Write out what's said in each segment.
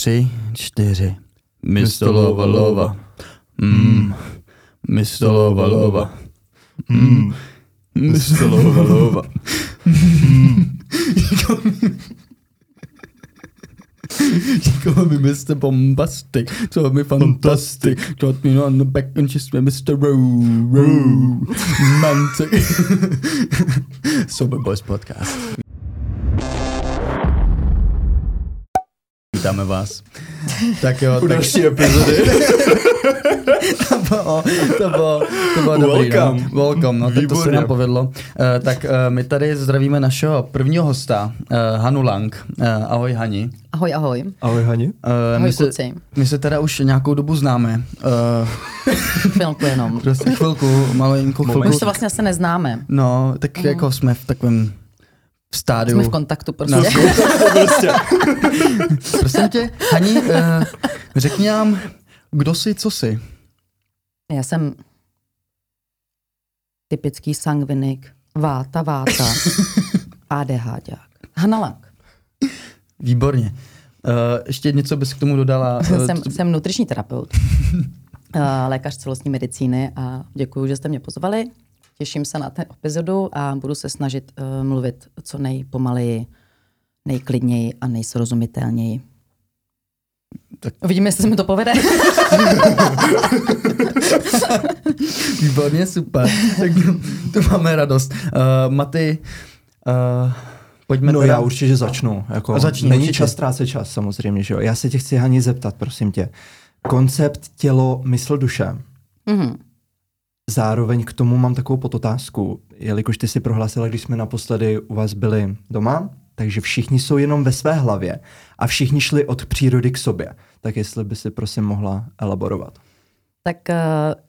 tři, čtyři. Mr. Lova Lova. Mm. Mr. Lova Lova. Mm. Mr. Lova Lova. You call me Mr. Bombastic, told me fantastic, got me on the back and kissed me Mr. Row, Row, Mantic. Sober Boys Podcast. Vítáme vás. Tak jo, U tak další epizody. to bylo, to bylo, to bylo dobrý. Welcome. No. Welcome, no, tak to se nám povedlo. Uh, tak uh, my tady zdravíme našeho prvního hosta, uh, Hanu Lang. Uh, ahoj Hani. Ahoj, ahoj. Ahoj Hani. Uh, Ahoj, my, se, my se teda už nějakou dobu známe. Uh, Chvilku jenom. prostě chvilku, malinkou My chvilku. už se vlastně asi neznáme. No, tak jako jsme v takovém stádiu. Jsme v kontaktu prostě. Prostě. Prosím tě, Hani, uh, řekni nám, kdo jsi, co jsi? Já jsem typický sangvinik, váta, váta, ADHďák. Hana Lang. Výborně. Uh, ještě něco bys k tomu dodala? Uh, jsem, jsem nutriční terapeut, uh, lékař celostní medicíny a děkuji, že jste mě pozvali. Těším se na ten epizodu a budu se snažit uh, mluvit co nejpomaleji, nejklidněji a nejsrozumitelněji. Tak- Uvidíme, jestli se mi to povede. Výborně, super. tak to máme radost. Uh, Maty, uh, pojďme No teda... já určitě začnu. Jako, Začni, není určitě. čas ztrácet čas, samozřejmě, že jo. Já se tě chci Hani zeptat, prosím tě. Koncept tělo, mysl, duše. Mhm. Zároveň k tomu mám takovou podotázku, jelikož ty si prohlásila, když jsme naposledy u vás byli doma, takže všichni jsou jenom ve své hlavě a všichni šli od přírody k sobě. Tak jestli by si prosím mohla elaborovat. Tak uh,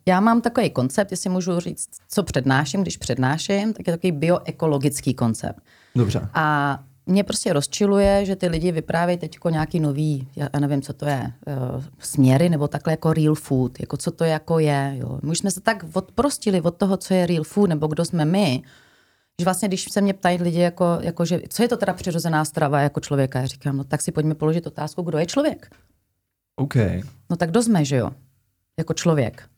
já mám takový koncept, jestli můžu říct, co přednáším, když přednáším, tak je takový bioekologický koncept. Dobře. A mě prostě rozčiluje, že ty lidi vyprávějí teď nějaký nový, já nevím, co to je, uh, směry nebo takhle jako real food, jako co to jako je. Jo. My už jsme se tak odprostili od toho, co je real food nebo kdo jsme my, že vlastně, když se mě ptají lidi, jako, jako že, co je to teda přirozená strava jako člověka, já říkám, no tak si pojďme položit otázku, kdo je člověk. OK. No tak kdo jsme, že jo? Jako člověk.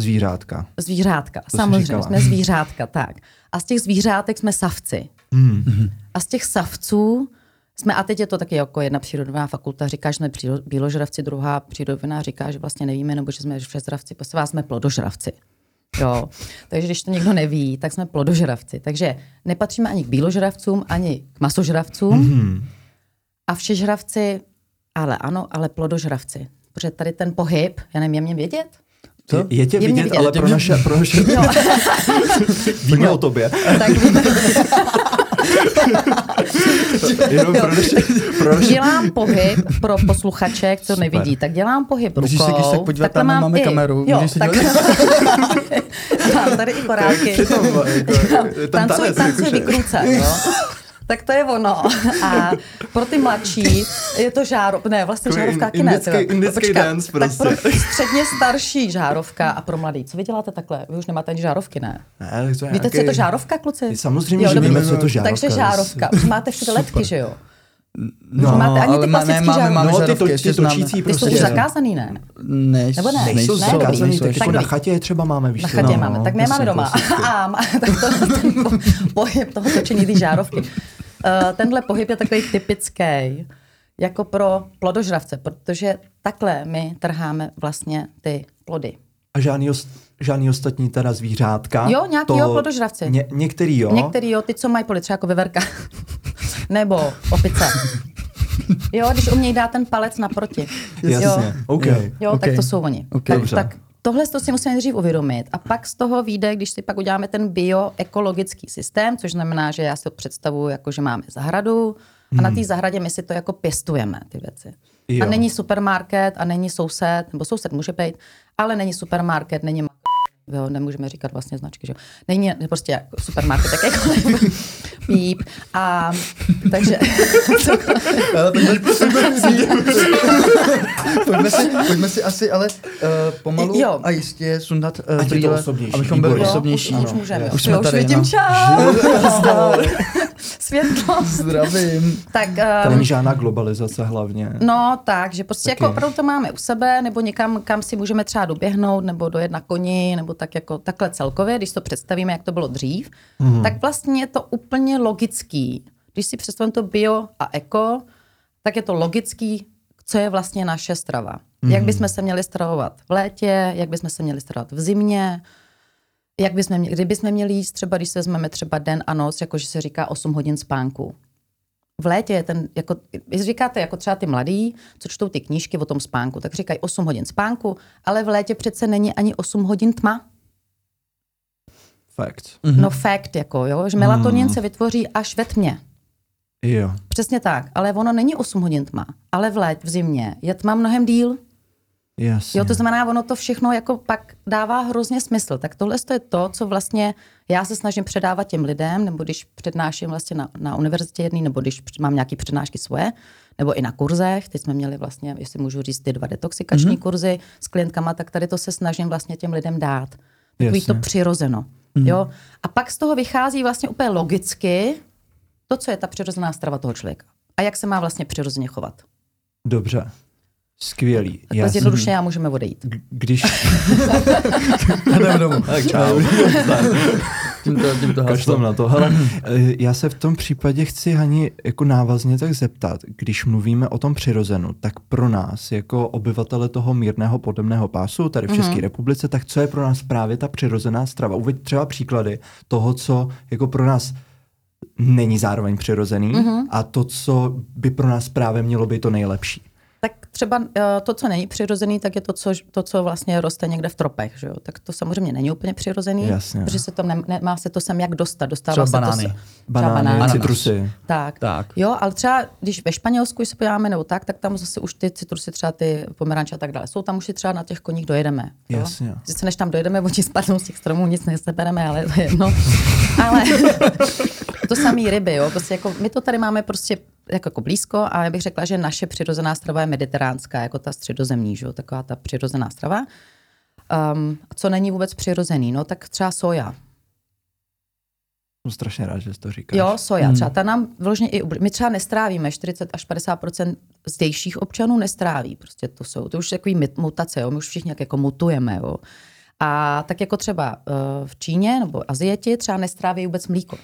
Zvířátka. Zvířátka, jsi samozřejmě, jsme zvířátka, tak. A z těch zvířátek jsme savci. Hmm. A z těch savců jsme, a teď je to taky jako jedna přírodová fakulta, říká, že jsme bíložravci, druhá přírodovina říká, že vlastně nevíme, nebo že jsme všezravci, prostě vás jsme plodožravci. Jo. Takže když to někdo neví, tak jsme plodožravci. Takže nepatříme ani k bíložravcům, ani k masožravcům. Hmm. A všežravci, ale ano, ale plodožravci. Protože tady ten pohyb, já nevím, je mě vědět? Co? Je, je tě Je vidět, vidět. ale Je pro mě- naše, pro naše Jo. víme o tobě. tak Jenom pro naše, pro naše dělám pohyb pro posluchače, co nevidí, tak dělám pohyb Můžeš rukou. se když tak podívat, Takhle tam mám máme i- kameru, Jo, můžeš se tak, mám tady i koráky. Přitom, jako, je tam Tancuj, tancuj, vykruce, jo. Tak to je ono. A pro ty mladší je to žáro... Ne, vlastně Takový žárovka taky in- ne. indický- tyjo. indický Počkat, dance Tak prostě. pro středně starší žárovka a pro mladý. Co vy děláte takhle? Vy už nemáte ani žárovky, ne? Ne, tak to je Víte, co je to žárovka, kluci? Samozřejmě, že dobrý. víme, co je to žárovka. Takže žárovka. Už máte všude letky, že jo? No, Už máte ani ty ale klasický máme, žárovky. máme No, ty, žárovky, to, ještě ty točící Ty jsou prostě. už zakázaný, ne? Ne, Nebo ne? nejsou, Ne, zakázaný, nejsou, tak jako na chatě je třeba máme, víš Na chatě No, máme, tak my je máme prosím, doma. A tak to, ten po- pohyb toho točení ty žárovky. Uh, tenhle pohyb je takový typický jako pro plodožravce, protože takhle my trháme vlastně ty plody. A žádný, ost, žádný ostatní teda zvířátka? Jo, nějaký jo, plodožravci. Ně, některý jo. Některý jo, ty, co mají plody, třeba jako veverka. Nebo opice. Jo, když umějí dát ten palec naproti. Jasně, Jo. OK. Jo. Jo, Ok. tak to jsou oni. Ok. tak, Dobře. tak tohle to si musíme nejdřív uvědomit. A pak z toho vyjde, když si pak uděláme ten bioekologický systém, což znamená, že já si to představuji jako, že máme zahradu a na té zahradě my si to jako pěstujeme, ty věci. Jo. A není supermarket a není soused, nebo soused může být, ale není supermarket, není jo, nemůžeme říkat vlastně značky, že jo. Není prostě jako supermarket, tak jako píp. A takže Ale tak pojďme si, pojďme si, Pojďme si asi ale uh, pomalu Jo. a jistě sundat uh, Ať to brýle, osobnější, abychom byli osobnější. Už, už můžeme. Už jo, jsme už tady, vidím no. čas. Světlo. Zdravím. Tak, To um, není žádná globalizace hlavně. No tak, že prostě Taky. jako opravdu to máme u sebe, nebo někam, kam si můžeme třeba doběhnout, nebo dojet na koni, nebo tak jako takhle celkově, když to představíme, jak to bylo dřív, mm. tak vlastně je to úplně logický. Když si představím to bio a eko, tak je to logický, co je vlastně naše strava. Mm. Jak bychom se měli stravovat v létě, jak bychom se měli stravovat v zimě, jak bychom měli, kdybychom měli jíst třeba, když se vezmeme třeba den a noc, jakože se říká 8 hodin spánku v létě je ten, jako, říkáte jako třeba ty mladí, co čtou ty knížky o tom spánku, tak říkají 8 hodin spánku, ale v létě přece není ani 8 hodin tma. Fakt. Mm-hmm. No fakt, jako, jo, že melatonin mm. se vytvoří až ve tmě. Jo. Přesně tak, ale ono není 8 hodin tma, ale v létě, v zimě je tma mnohem díl. Jasně. Jo, to znamená, ono to všechno jako pak dává hrozně smysl. Tak tohle je to, co vlastně já se snažím předávat těm lidem, nebo když přednáším vlastně na, na univerzitě jedný, nebo když mám nějaké přednášky svoje, nebo i na kurzech. Teď jsme měli vlastně, jestli můžu říct, ty dva detoxikační mm-hmm. kurzy s klientkama, tak tady to se snažím vlastně těm lidem dát. Takový Jasně. to přirozeno. Mm-hmm. Jo? A pak z toho vychází vlastně úplně logicky to, co je ta přirozená strava toho člověka. A jak se má vlastně přirozeně chovat. Dobře. Skvělý. Takhle Já zjednodušeně a můžeme odejít. Když... Jdeme domů. tak čau. Tímto, tímto Kašlem haslem. na to. Hele, eh, já se v tom případě chci Hani jako návazně tak zeptat, když mluvíme o tom přirozenu, tak pro nás jako obyvatele toho mírného podemného pásu tady v České Mhm. republice, tak co je pro nás právě ta přirozená strava? Uveď třeba příklady toho, co jako pro nás není zároveň přirozený Mhm. a to, co by pro nás právě mělo být to nejlepší. Třeba eh, to, co není přirozený, tak je to, co, to, co vlastně roste někde v tropech. Že jo? Tak to samozřejmě není úplně přirozený, Jasně. protože se to ne, nemá se to sem jak dostat. Dostává Třeba se banány. To se, Banány, Ananas. citrusy. Tak. Tak. Jo, ale třeba, když ve Španělsku když se podíváme nebo tak, tak tam zase už ty citrusy, třeba ty pomeranče a tak dále, jsou tam už si třeba na těch koních dojedeme. Jo? Jasně. Sice než tam dojedeme, oni spadnou z těch stromů, nic nesebereme, ale to je jedno. ale to samý ryby, jo. Prostě jako, my to tady máme prostě jako, jako blízko a já bych řekla, že naše přirozená strava je mediteránská, jako ta středozemní, že jo, taková ta přirozená strava. Um, co není vůbec přirozený, no tak třeba soja. Jsem strašně rád, že jsi to říkáš. Jo, soja. Třeba ta nám vložně i My třeba nestrávíme, 40 až 50% zdejších občanů nestráví. Prostě to jsou, to už je takový mutace, jo. My už všichni jak jako mutujeme, jo. A tak jako třeba uh, v Číně nebo Azieti třeba nestráví vůbec mlíko.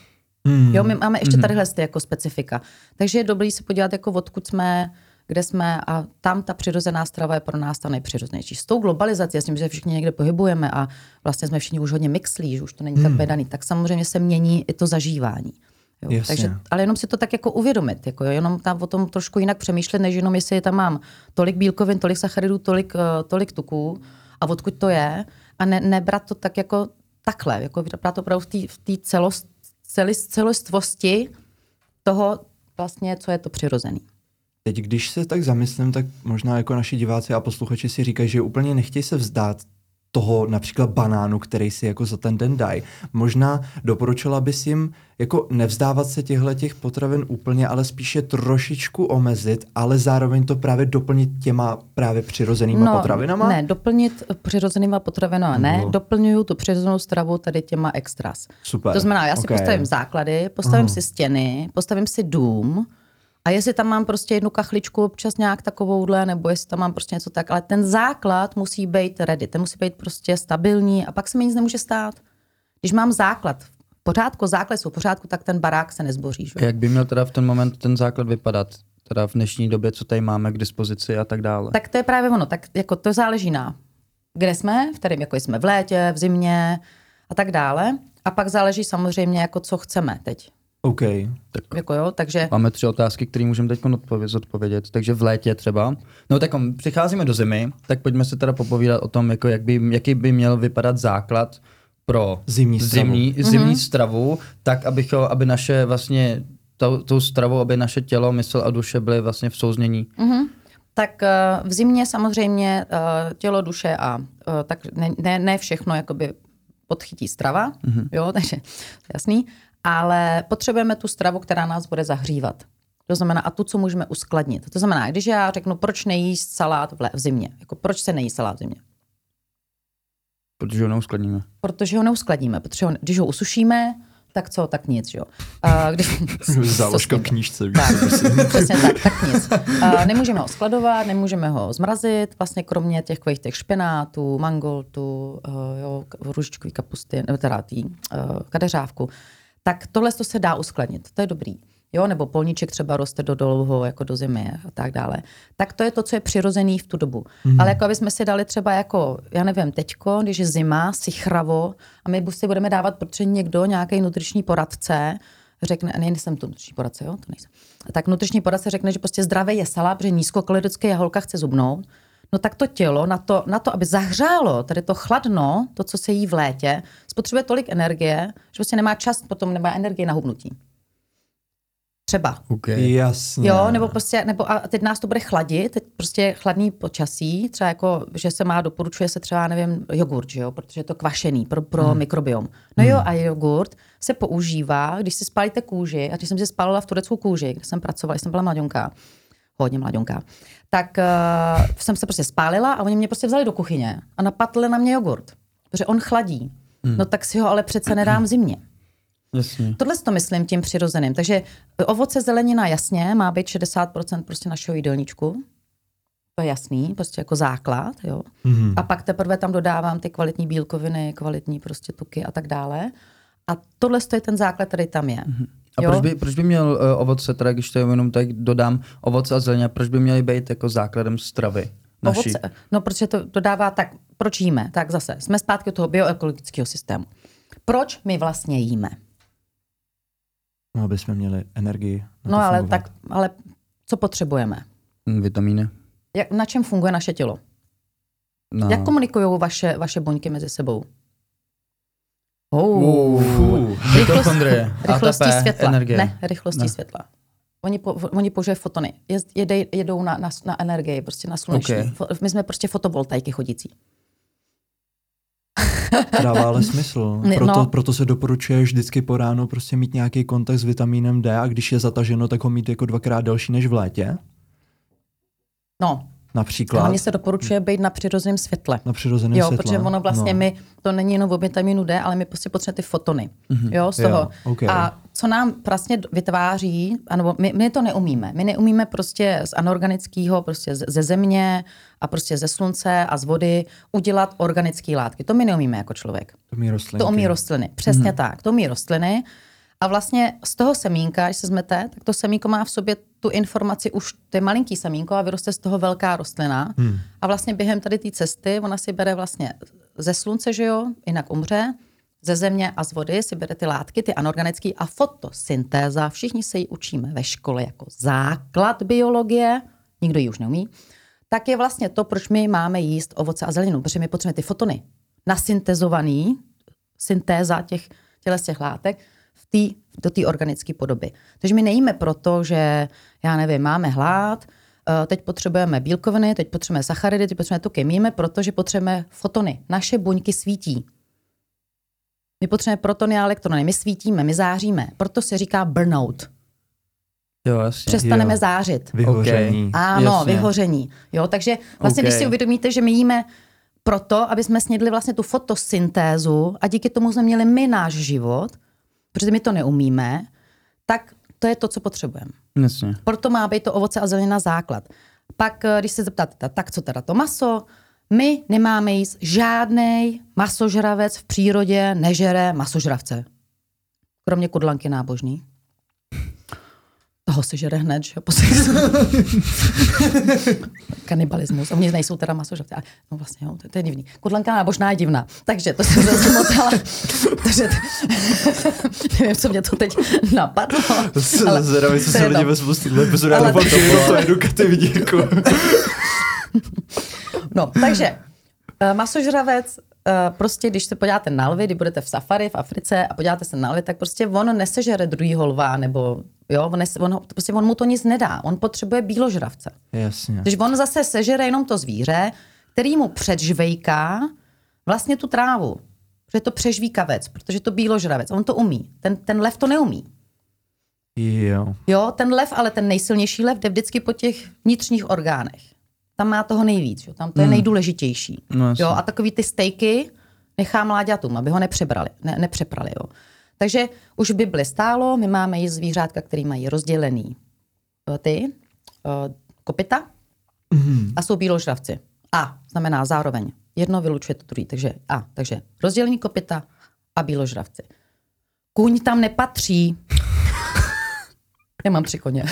Hmm. Jo, my máme ještě tadyhle ty jako specifika. Takže je dobrý se podívat, jako odkud jsme, kde jsme a tam ta přirozená strava je pro nás ta nejpřirozenější. S tou globalizací, s tím, že všichni někde pohybujeme a vlastně jsme všichni už hodně mixlí, že už to není hmm. tak vedaný, tak samozřejmě se mění i to zažívání. Jo, Jasně. takže, ale jenom si to tak jako uvědomit, jako jo, jenom tam o tom trošku jinak přemýšlet, než jenom jestli tam mám tolik bílkovin, tolik sacharidů, tolik, uh, tolik tuků a odkud to je a ne, nebrat to tak jako takhle, jako brát to opravdu v té v té celost, celostvosti toho vlastně, co je to přirozený. Teď, když se tak zamyslím, tak možná jako naši diváci a posluchači si říkají, že úplně nechtějí se vzdát toho například banánu, který si jako za ten den dají. Možná doporučila bys jim jako nevzdávat se těchto těch potravin úplně, ale spíše trošičku omezit, ale zároveň to právě doplnit těma právě přirozenýma potravinama? Ne, doplnit přirozenýma potravinama ne, No. doplňuju tu přirozenou stravu tady těma extras. Super. To znamená, já si Okay. postavím základy, postavím Aha. si stěny, postavím si dům a jestli tam mám prostě jednu kachličku občas nějak takovouhle, nebo jestli tam mám prostě něco tak, ale ten základ musí být ready, ten musí být prostě stabilní a pak se mi nic nemůže stát. Když mám základ v pořádku, základ jsou v pořádku, tak ten barák se nezboří. Že? Jak by měl teda v ten moment ten základ vypadat? Teda v dnešní době, co tady máme k dispozici a tak dále. Tak to je právě ono, tak jako to záleží na kde jsme, v kterém jako jsme v létě, v zimě a tak dále. A pak záleží samozřejmě, jako co chceme teď. OK. Tak Jako jo, takže máme tři otázky, které můžeme teď odpovědět, zodpovědět. Takže v létě třeba. No tak om, přicházíme do zimy, tak pojďme se teda popovídat o tom, jako jak by, jaký by měl vypadat základ pro Zimní stravu. zimní, zimní stravu, tak abych, aby naše vlastně tou, tou stravou, aby naše tělo, mysl a duše byly vlastně v souznění. Tak eh, v zimě samozřejmě eh, tělo, duše a eh, tak ne, ne, ne všechno jakoby podchytí strava, mm-hmm. jo, takže jasný, ale potřebujeme tu stravu, která nás bude zahřívat. To znamená, a tu, co můžeme uskladnit. To znamená, když já řeknu, proč nejíst salát v, le- v zimě, jako proč se nejí salát v zimě? Protože ho neuskladníme. Protože ho neuskladníme, protože ho, když ho usušíme, tak co, tak nic, jo. A když, Záložka v knížce. víš Tak, přesně tak, tak nic. A nemůžeme ho skladovat, nemůžeme ho zmrazit, vlastně kromě těch takových těch špenátů, mangoltu, uh, jo, růžičkový kapusty, nebo teda tý, uh, kadeřávku. Tak tohle to se dá uskladnit, to je dobrý. Jo, nebo polníček třeba roste do dlouho, jako do zimy a tak dále. Tak to je to, co je přirozený v tu dobu. Mm. Ale jako aby jsme si dali třeba jako, já nevím, teďko, když je zima, sichravo, a my si budeme dávat, protože někdo, nějaký nutriční poradce, řekne, ne, nejsem to nutriční poradce, jo, to nejsem. Tak nutriční poradce řekne, že prostě zdravé je salát, protože nízkokalorické jaholka chce zubnout. No tak to tělo na to, na to, aby zahřálo, tady to chladno, to, co se jí v létě, spotřebuje tolik energie, že prostě nemá čas, potom nemá energii na hubnutí. Třeba. Okay. Jasně. Jo, nebo prostě, nebo a teď nás to bude chladit, teď prostě chladný počasí, třeba jako, že se má, doporučuje se třeba, nevím, jogurt, že jo, protože je to kvašený pro, pro hmm. mikrobiom. No jo, a jogurt se používá, když si spálíte kůži, a když jsem si spálila v tureckou kůži, kde jsem pracovala, jsem byla mladionka, hodně mladionka, tak uh, jsem se prostě spálila a oni mě prostě vzali do kuchyně a napatli na mě jogurt, protože on chladí. Hmm. No tak si ho ale přece nedám v zimě. Jasně. Tohle to myslím tím přirozeným. Takže ovoce, zelenina jasně má být 60% prostě našeho jídelníčku. To je jasný, prostě jako základ, jo. Mm-hmm. A pak teprve tam dodávám ty kvalitní bílkoviny, kvalitní prostě tuky a tak dále. A tohle je ten základ, který tam je. Mm-hmm. A proč by, proč by měl uh, ovoce, teda když to jenom tak dodám, ovoce a zelenina, proč by měly být jako základem stravy naší? Ovoce, no, protože to dodává tak, proč jíme? Tak zase, jsme zpátky u toho bioekologického systému. Proč my vlastně jíme? No, aby jsme měli energii. Na No ale fungovat. tak, ale co potřebujeme? Hm, Vitamíny. Jak, na čem funguje naše tělo? No. Jak komunikují vaše, vaše buňky mezi sebou? Uh, Oh. mitochondrie, rychlostí ATP, světla. energie. Ne, rychlostí Ne. světla. Oni, po, oni používají fotony. Jed, jedej, jedou na, na, na energii, prostě na sluneční. Okay. My jsme prostě fotovoltaiky chodící. Dává ale smysl. Ne, Proto, no. proto se doporučuje vždycky po ránu prostě mít nějaký kontakt s vitamínem D a když je zataženo, tak ho mít jako dvakrát delší než v létě. No, Například hlavně se doporučuje být na přirozeném světle. na přirozeném Jo, světle. protože ono vlastně no. my, to není jenom o vitamínu D, ale my prostě potřebujeme ty fotony. Mm-hmm. Jo, z Jo, toho. ok. A co nám vlastně vytváří, anebo my, my to neumíme. My neumíme prostě z anorganického, prostě ze, ze země a prostě ze slunce a z vody udělat organické látky. To my neumíme jako člověk. To umí rostlinky. To umí rostliny. Přesně mm-hmm. tak. To umí rostliny. A vlastně z toho semínka, když se zmete, tak to semínko má v sobě tu informaci už, to je malinký semínko a vyroste z toho velká rostlina. Hmm. A vlastně během tady té cesty ona si bere vlastně ze slunce, že jo, jinak umře, ze země a z vody si bere ty látky, ty anorganické a fotosyntéza, všichni se ji učíme ve škole jako základ biologie, nikdo ji už neumí, tak je vlastně to, proč my máme jíst ovoce a zeleninu, protože my potřebujeme ty fotony. Nasyntezovaný, syntéza těch, z těch látek, v tý, do té organické podoby. Takže my nejíme proto, že, já nevím, máme hlad, eh, teď potřebujeme bílkoviny, teď potřebujeme sacharidy, teď potřebujeme tuky. My jíme proto, že potřebujeme fotony. Naše buňky svítí. My potřebujeme protony a elektrony. My svítíme, my záříme. Proto se říká burnout. Jo, jasně. Přestaneme Jo. zářit. Vyhoření. Ano, Jasně. vyhoření. Jo, takže vlastně, když OK. si uvědomíte, že my jíme proto, aby jsme snědli vlastně tu fotosyntézu a díky tomu jsme měli my náš život, protože my to neumíme, tak to je to, co potřebujeme. Jasně. Proto má být to ovoce a zelenina základ. Pak, eh, když se zeptáte, ta- tak co teda to maso, my nemáme jíst žádný masožravec v přírodě nežere masožravce. Kromě kudlanky nábožný. Toho se žere hned, že jo. Kanibalismus. Oni nejsou teda masožravci. ale No vlastně, jo, to, to je divný. Kudlanka nábožná je divná. Takže to jsem zase motala. Takže to, nevím, co mě to teď napadlo. ale Zvědavý, co se lidi vezmu z téhle epizody. Ale doufám, že je to edukativní. Jako. No, takže eh, masožravec, eh, prostě když se podíváte na lvy, kdy budete v safari v Africe a podíváte se na lvy, tak prostě on nesežere druhýho lva, nebo jo, on, nes, on, prostě on mu to nic nedá. On potřebuje bíložravce. Jasně. Takže on zase sežere jenom to zvíře, který mu předžvejká vlastně tu trávu. Protože je to přežvíkavec, protože je to bíložravec. On to umí. Ten, ten lev to neumí. Jo. Jo, ten lev, ale ten nejsilnější lev jde vždycky po těch vnitřních orgánech. Tam má toho nejvíc, jo? tam to je nejdůležitější. No, jo, a takový ty stejky nechá mláďatům, aby ho nepřebrali, ne, nepřeprali. Jo. Takže už v Bibli stálo, my máme i zvířátka, který mají rozdělený eh, ty eh, kopita a jsou bíložravci. A znamená zároveň. Jedno vylučuje to druhý, takže A. Takže rozdělení kopita a bíložravci. Kuň tam nepatří. Nemám tři koně.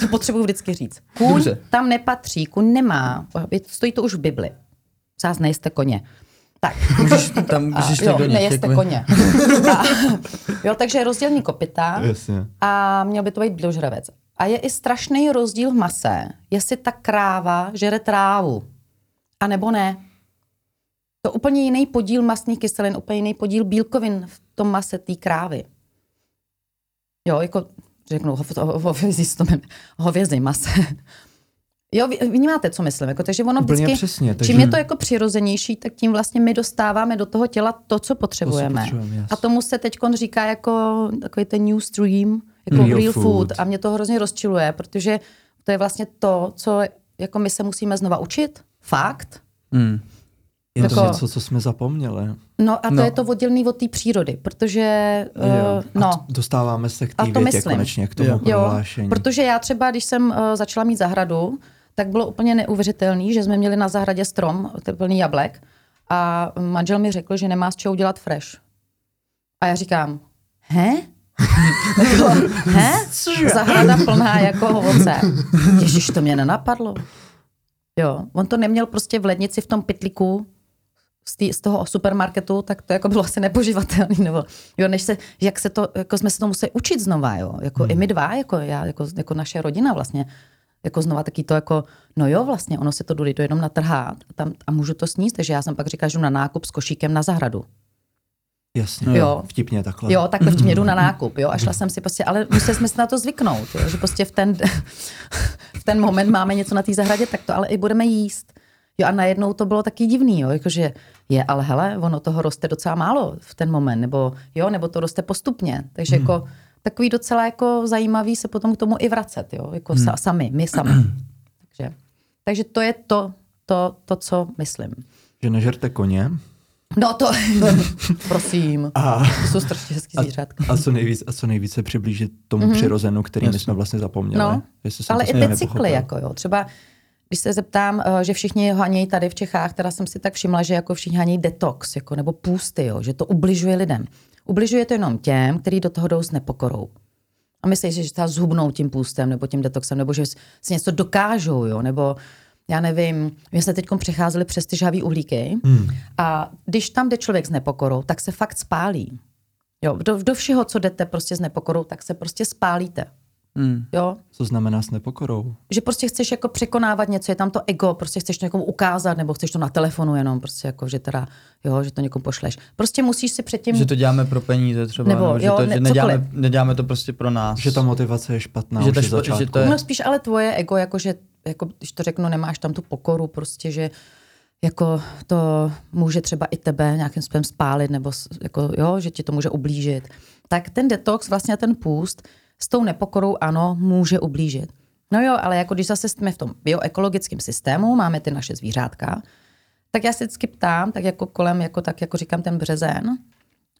To potřebuji vždycky říct. Kuň Dobře. tam nepatří, kuň nemá. Stojí to už v Bibli. Zás nejste koně. Tak. Můžeš, tam A, můžeš jo, do nich, nejeste jakoby- koně. A, jo, takže rozdělní kopita Jasně. a měl by to být bíložravec. A je i strašný rozdíl v mase, jestli ta kráva žere trávu, a nebo ne. To úplně jiný podíl masných kyselin, úplně jiný podíl bílkovin v tom mase té krávy. Jo, jako řeknu ho- ho- hovězí, s tom- hovězí mase. Jo, vy- vnímáte, co myslím. Jako, takže ono Úplně vždycky, přesně, takže- čím je to jako přirozenější, tak tím vlastně my dostáváme do toho těla to, co potřebujeme. potřebujeme, yes. A tomu se teď říká jako takový ten new stream, jako Real real, food. food. A mě to hrozně rozčiluje, protože to je vlastně to, co jako my se musíme znova učit. Fakt. Hmm. Je to Jako- něco, co jsme zapomněli. No a to No. je to oddělený od té přírody, protože Jo. uh, A no, t- dostáváme se k A té to větě myslím. konečně, k tomu Jo. Jo, prohlášení. protože já třeba, když jsem uh, začala mít zahradu, tak bylo úplně neuvěřitelný, že jsme měli na zahradě strom, to je plný jablek, a manžel mi řekl, že nemá z čeho udělat fresh. A já říkám, he? Jako, he? Zahrada plná jako ovoce. Ježiš, to mě nenapadlo. Jo, on to neměl prostě v lednici v tom pytliku z, tý, z toho supermarketu, tak to jako bylo asi nepoživatelný, nebo jo, než se, jak se to, jako jsme se to museli učit znova, jo, jako hmm. i my dva, jako já, jako, jako naše rodina vlastně, jako znova taky to jako, no jo, vlastně, ono se to jde to jenom natrhat a, tam, a můžu to sníst, takže já jsem pak říkala, že jdu na nákup s košíkem na zahradu. Jasně, Jo. vtipně takhle. Jo, takhle v jdu na nákup, jo, a šla jsem si prostě, ale museli jsme si na to zvyknout, jo, že prostě v ten, v ten moment máme něco na té zahradě, tak to ale i budeme jíst. Jo, a najednou to bylo taky divný, jo, jakože je, ale hele, ono toho roste docela málo v ten moment, nebo jo, nebo to roste postupně, takže Hmm. jako takový docela jako zajímavý se potom k tomu i vracet, jo, jako sa, sami, my sami. takže, takže to je to, to, to, co myslím. Že nežerte koně. No to, prosím, A, to jsou strašně hezký zvířátka. a, co nejvíc, a co nejvíc se přiblížit tomu mm-hmm. přirozenu, který my jsme vlastně zapomněli. No, Jestli jsem ale to i ty cykly, jako jo. Třeba, když se zeptám, eh, že všichni hanějí tady v Čechách, teda jsem si tak všimla, že jako všichni hanějí detox, jako, nebo půsty, jo, že to ubližuje lidem. Ubližuje to jenom těm, kteří do toho jdou s nepokorou. A myslí, si, že třeba zhubnou tím půstem nebo tím detoxem, nebo že si něco dokážou, jo, nebo já nevím, my jsme teď přecházeli přes ty žhavý uhlíky hmm. a když tam jde člověk s nepokorou, tak se fakt spálí. Jo, do, do všeho, co jdete prostě s nepokorou, tak se prostě spálíte. Hmm. Jo, Co znamená s nepokorou? že prostě chceš jako překonávat něco, je tam to ego, prostě chceš to někomu ukázat, nebo chceš to na telefonu jenom, prostě jako, že teda, jo, že to někomu pošleš. Prostě musíš si předtím, Že to děláme pro peníze třeba, Nebo nebo, že, jo, to, ne- že neděláme, cokoliv. neděláme to prostě pro nás. Že ta motivace je špatná Že už ta špa- začátku. že to je- no spíš ale tvoje ego, jako že, jako, když to řeknu, nemáš tam tu pokoru, prostě, že jako to může třeba i tebe nějakým způsobem spálit, nebo jako, jo, že ti to může ublížit. Tak ten detox, vlastně ten půst, s tou nepokorou ano, může ublížit. No jo, ale jako když zase jsme v tom bioekologickém systému, máme ty naše zvířátka, tak já se vždycky ptám, tak jako kolem, jako tak jako říkám ten březen,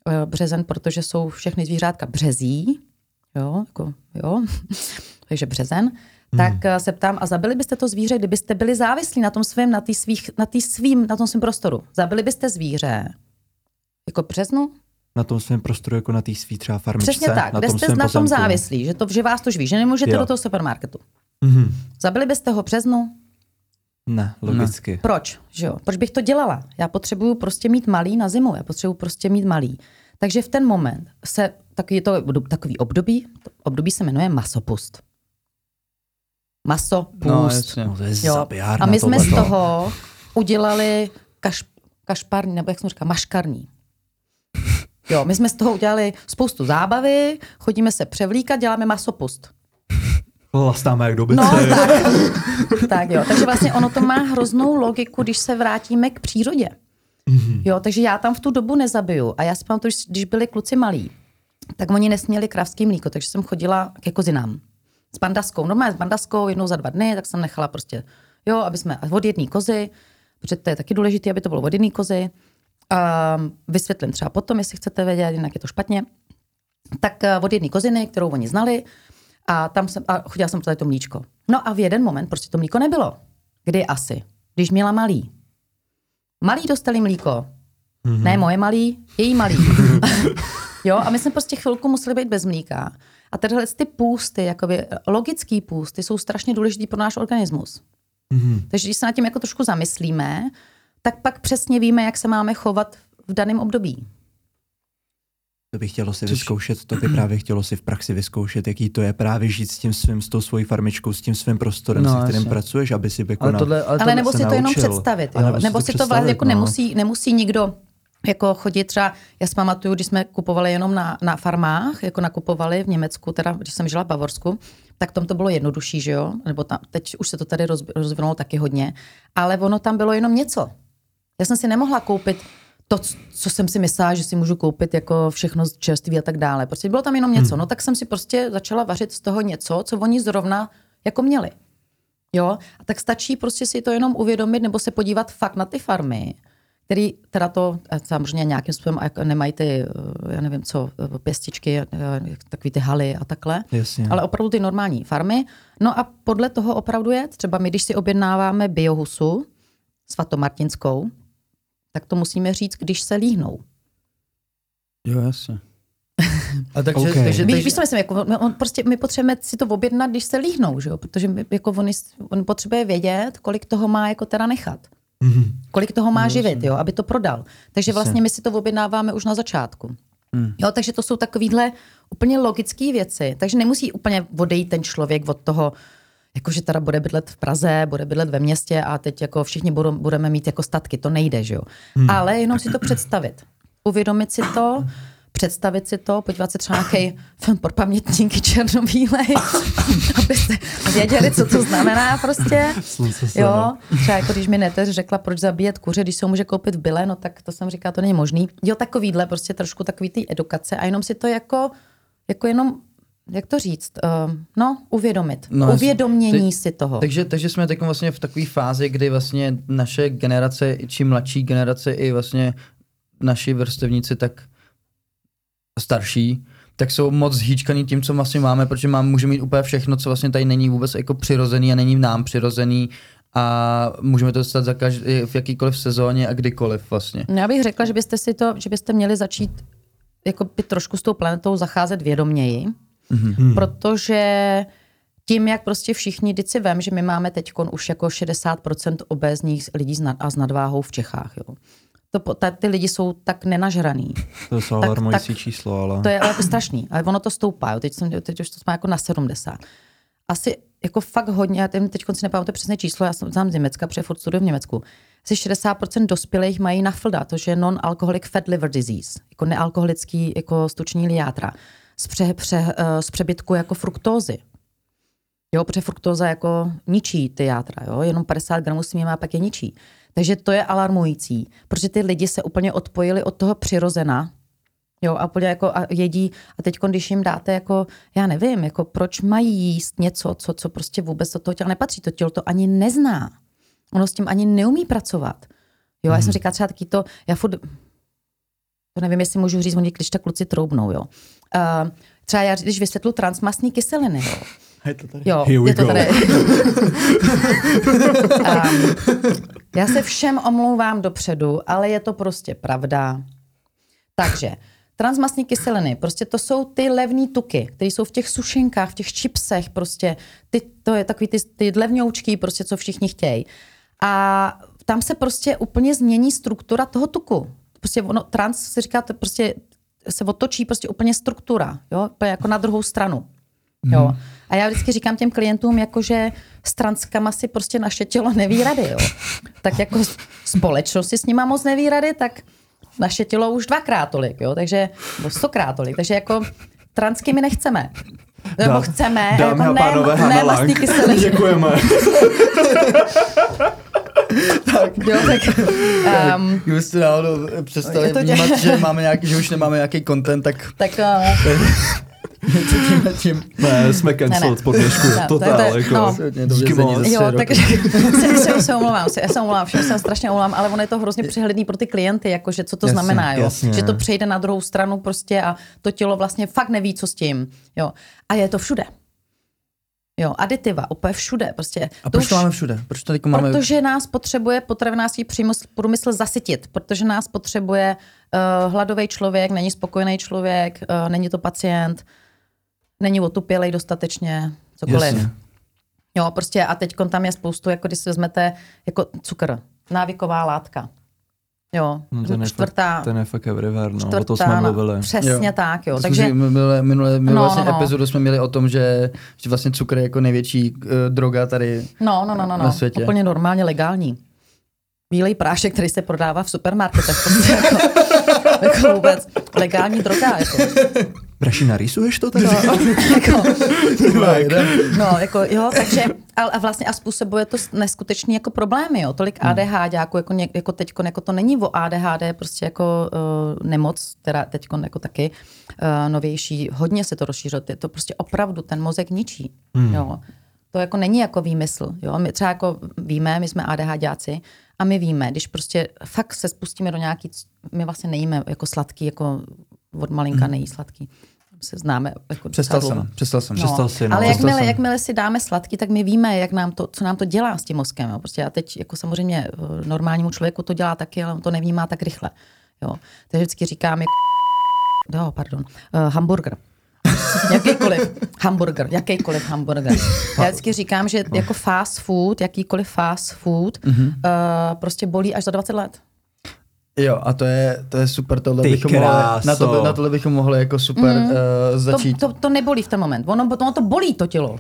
eh, březen, protože jsou všechny zvířátka březí, jo, jako, jo, takže březen, tak eh, se ptám, a zabili byste to zvíře, kdybyste byli závislí na tom svém, na, tý svých, na, tý svým, na tom svém prostoru. Zabili byste zvíře jako březnu? Na tom svém prostoru jako na té svý třeba farmičce. Přesně tak, na kde tom jste na tom závislí, že, to, že vás to živí, že nemůžete Jo. do toho supermarketu. Mhm. Zabili byste ho březnu? Ne, logicky. Proč? Že jo? Proč bych to dělala? Já potřebuju prostě mít malý na zimu, já potřebuju prostě mít malý. Takže v ten moment se takový, to, takový období, to období se jmenuje masopust. Masopust. No, jasně. No, to je Jo. A my jsme z toho udělali kaš, kašparní, nebo jak jsem říká, maškarní. Jo, my jsme z toho udělali spoustu zábavy, chodíme se převlíkat, děláme masopust. Lastáme jak dobyce. No, tak. tak jo, takže vlastně ono to má hroznou logiku, když se vrátíme k přírodě. Jo, takže já tam v tu dobu nezabiju. A já si pamatuju, když byli kluci malí, tak oni nesměli kravský mlíko, takže jsem chodila ke kozinám. S bandaskou, normálně s bandaskou, jednou za dva dny, tak jsem nechala prostě, jo, aby jsme od jedné kozy, protože to je taky důležité, aby to bylo od jedné kozy. A vysvětlím třeba potom, jestli chcete vědět, jinak je to špatně. Tak eh, od jedné koziny, kterou oni znali, a tam jsem, a chodila jsem tady to mlíčko. No a v jeden moment prostě to mlíko nebylo. Kdy asi? Když měla malý. Malý dostali mlíko. Mm-hmm. Ne moje malý, její malý. jo, a my jsme prostě chvilku museli být bez mlíka. A tyhle ty půsty, jakoby logický půsty, jsou strašně důležitý pro náš organismus. Mm-hmm. Takže když se nad tím jako trošku zamyslíme, tak pak přesně víme, jak se máme chovat v daném období. To by chtělo si vyzkoušet, to by právě chtělo si v praxi vyzkoušet, jaký to je právě žít s tím svým, s tou svojí farmičkou, s tím svým prostorem, no, se kterým jasně. pracuješ, aby si jako ale, tohle, ale, ale nebo si to jenom představit, jo? nebo, nebo si to vlastně jako no. nemusí, nemusí nikdo jako chodit třeba, já si pamatuju, když jsme kupovali jenom na, na farmách, jako nakupovali v Německu, teda když jsem žila v Bavorsku, tak tom to bylo jednodušší, že jo? Nebo tam, teď už se to tady rozvinulo taky hodně, ale ono tam bylo jenom něco. Já jsem si nemohla koupit to, co jsem si myslela, že si můžu koupit jako všechno čerství a tak dále. Prostě bylo tam jenom něco. Hmm. No tak jsem si prostě začala vařit z toho něco, co oni zrovna jako měli. Jo? A tak stačí prostě si to jenom uvědomit nebo se podívat fakt na ty farmy, který teda to samozřejmě nějakým způsobem nemají ty, eh, já nevím co, eh, pěstičky, eh, takový ty haly a takhle, Jasně. ale opravdu ty normální farmy. No a podle toho opravdu je, třeba my, když si objednáváme biohusu svatomartinskou, tak to musíme říct, když se líhnou. Jo, jasně. A takže, okay. takže, takže... Víš, co myslím, jako, on prostě, my potřebujeme si to objednat, když se líhnou, že jo? protože my, jako on, on potřebuje vědět, kolik toho má jako teda nechat. Mm-hmm. Kolik toho má no, živit, jo, aby to prodal. Takže vlastně my si to objednáváme už na začátku. Mm. Jo, takže to jsou takovéhle úplně logické věci. Takže nemusí úplně odejít ten člověk od toho, jakože teda bude bydlet v Praze, bude bydlet ve městě a teď jako všichni budou, budeme mít jako statky, to nejde, že jo. Hmm. Ale jenom si to představit. Uvědomit si to, představit si to, podívat se třeba nějaký film pro pamětníky černobílej, abyste věděli, co to znamená prostě. Jo, třeba jako když mi neteř řekla, proč zabíjet kuře, když se ho může koupit v byle, no tak to jsem říkala, to není možný. Jo, takovýhle prostě trošku takový ty edukace a jenom si to jako, jako jenom jak to říct, uh, no, uvědomit. No, Uvědomění ty, si toho. Takže, takže jsme teď vlastně v takové fázi, kdy vlastně naše generace, či mladší generace, i vlastně naši vrstevníci, tak starší, tak jsou moc zhýčkaný tím, co vlastně máme, protože máme, můžeme mít úplně všechno, co vlastně tady není vůbec jako přirozený a není v nám přirozený a můžeme to dostat za každý, v jakýkoliv sezóně a kdykoliv vlastně. Já bych řekla, že byste si to, že byste měli začít jako by trošku s tou planetou zacházet vědoměji, mm-hmm. protože tím, jak prostě všichni, teď si vem, že my máme teď už jako 60% obézních lidí a s nadváhou v Čechách. Jo. To, ta, ty lidi jsou tak nenažraný. To jsou alarmující číslo, ale... To je ale strašný, ale ono to stoupá. Jo. Teď, jsem, teď už to jsme jako na 70. Asi jako fakt hodně, já teď si nepamatuji přesné číslo, já jsem znám z Německa, protože furt studuji v Německu. Asi 60% dospělých mají NAFLDA, to je non-alcoholic fat liver disease, jako nealkoholický jako stuční játra z, pře, pře, eh, z přebytku jako fruktózy. Jo, protože fruktóza jako ničí ty játra, jo? jenom 50 gramů s a pak je ničí. Takže to je alarmující, protože ty lidi se úplně odpojili od toho přirozena, Jo, a úplně jako a jedí, a teď, když jim dáte jako, já nevím, jako proč mají jíst něco, co, co prostě vůbec do toho těla nepatří. To tělo to ani nezná. Ono s tím ani neumí pracovat. Jo, hmm. já jsem mhm. říkala třeba taky to, já furt, to nevím, jestli můžu říct, oni když tak kluci troubnou, jo. Uh, třeba já, když vysvětlu transmastní kyseliny, jo. Je to tady. Jo, Here we je to go. tady. um, já se všem omlouvám dopředu, ale je to prostě pravda. Takže transmastní kyseliny, prostě to jsou ty levné tuky, které jsou v těch sušenkách, v těch čipsech, prostě ty, to je takový ty, ty levňoučky, prostě co všichni chtějí. A tam se prostě úplně změní struktura toho tuku prostě ono, trans se říká, to prostě se otočí prostě úplně struktura, jo, jako na druhou stranu. Jo. Mhm. A já vždycky říkám těm klientům, jako že s transkama si prostě naše tělo neví rady. Jo. Tak jako společnost si s nima moc neví rady, tak naše tělo už dvakrát tolik, jo, takže, nebo stokrát tolik. Takže jako transky my nechceme. Nebo Dá, chceme, dámy jako a pánové, ne, ne Děkujeme. tak, Jo, tak, um, Kdybyste náhodou přestali Je to tě- vnímat, že, máme nějaký, že už nemáme nějaký content, tak tak uh, tím, tím Ne, jsme cancelled ne. po dnešku, je- totál, to jako. no. Díky moc. Jo, takže se, se, se omlouvám, se, se omlouvám, všem se strašně omlouvám, ale ono je to hrozně přehledný pro ty klienty, jakože co to Jasně, znamená, jo? jasně. že to přejde na druhou stranu prostě a to tělo vlastně fakt neví, co s tím. Jo. A je to všude. Jo, aditiva, úplně všude. Prostě. A To proč to máme všude? Proč to máme... Protože nás potřebuje potravinářský průmysl zasytit, protože nás potřebuje uh, hladový člověk, není spokojený člověk, uh, není to pacient, není otupělej dostatečně, cokoliv. Jasně. Jo, prostě a teď tam je spoustu, jako když si vezmete jako cukr, návyková látka. Jo, No, ten je čtvrtá, Fakt, ten je fakt everywhere, no, čtvrtá, o to jsme mluvili. Přesně Jo. tak, jo. Takže... Takže, Minulé, minulé, minulé No, vlastně no, no. epizodu jsme měli o tom, že, že vlastně cukr je jako největší uh, droga tady. no, no, no, no, na no, světě. úplně normálně legální. Bílej prášek, který se prodává v supermarketech, prostě jako, jako vůbec legální droga. Jako. Braši, narýsuješ to teda? jako, Jdem. No, jako jo, takže a, a vlastně a způsobuje to neskutečný jako problémy, jo. Tolik ADHD, jako, jako, jako teď, jako to není o ADHD, prostě jako uh, nemoc, která teď jako taky uh, novější, hodně se to rozšířilo, je to prostě opravdu ten mozek ničí, hmm. jo. To jako není jako výmysl, jo. My třeba jako víme, my jsme ADHDáci a my víme, když prostě fakt se spustíme do nějaký, my vlastně nejíme jako sladký, jako od malinka nejí sladký. Se známe jako Přestal jsem, přestal jsem. Přestal si, no. Ale jakmile, jsem. jakmile si dáme sladký, tak my víme, jak nám to, co nám to dělá s tím mozkem. Jo. Prostě a teď jako samozřejmě eh, normálnímu člověku to dělá taky, ale on to nevnímá tak rychle. Jo. Takže vždycky říkám, jako, jo, pardon, uh, hamburger. jakýkoliv hamburger, jakýkoliv hamburger. Já vždycky říkám, že jako fast food, jakýkoliv fast food, mm-hmm. uh, prostě bolí až za 20 let. Jo, a to je, to je super, tohle Ty bychom mohli, na, to, na tohle bychom mohli jako super mm. uh, začít. To, to, to nebolí v ten moment. Ono, ono to bolí to tělo.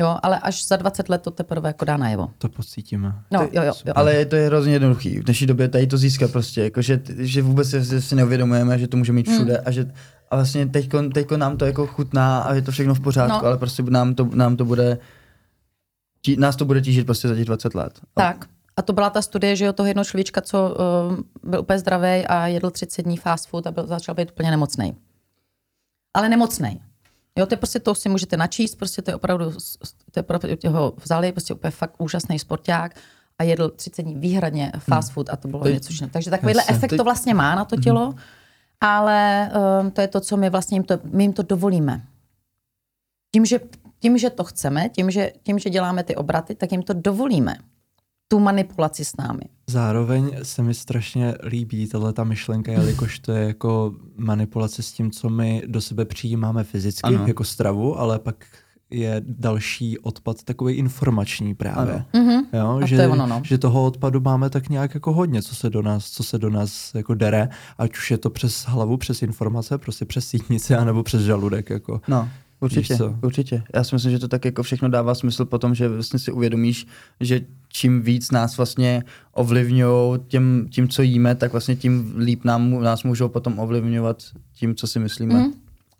Jo, ale až za 20 let to teprve jako dá najevo. To pocítíme. No, jo, jo, jo. Ale to je hrozně jednoduchý. V dnešní době tady to získat prostě, jako že, že vůbec si, si neuvědomujeme, že to může mít všude a že a vlastně teďko, teďko nám to jako chutná a je to všechno v pořádku, No. ale prostě nám to, nám to bude, tí, nás to bude tížit prostě za těch 20 let. Tak. A to byla ta studie, že jo, toho jednoho človíčka, co uh, byl úplně zdravý a jedl 30 dní fast food a byl, začal být úplně nemocný. Ale nemocný. Jo, to je prostě to si můžete načíst, prostě to je opravdu, to je opravdu ho vzali, prostě úplně fakt úžasný sporták a jedl 30 dní výhradně fast food a to bylo je- něco jiného. Takže takovýhle Jasně. efekt To- to vlastně má na to tělo, ale um, to je to, co my vlastně jim to, my jim to dovolíme. Tím, že, tím, že to chceme, tím že, tím, že děláme ty obraty, tak jim to dovolíme. Tu manipulaci s námi. Zároveň se mi strašně líbí tahle ta myšlenka, jelikož to je jako manipulace s tím, co my do sebe přijímáme fyzicky, Ano. jako stravu, ale pak je další odpad takový informační právě. Ano. Mhm. Jo, A to že, je ono, no. že toho odpadu máme tak nějak jako hodně, co se do nás, co se do nás jako dere, ať už je to přes hlavu, přes informace, prostě přes sítnici, anebo přes žaludek. Jako. No, určitě, určitě. Já si myslím, že to tak jako všechno dává smysl potom, že vlastně si uvědomíš, že čím víc nás vlastně ovlivňují tím, tím, co jíme, tak vlastně tím líp nám, nás můžou potom ovlivňovat tím, co si myslíme. Mhm.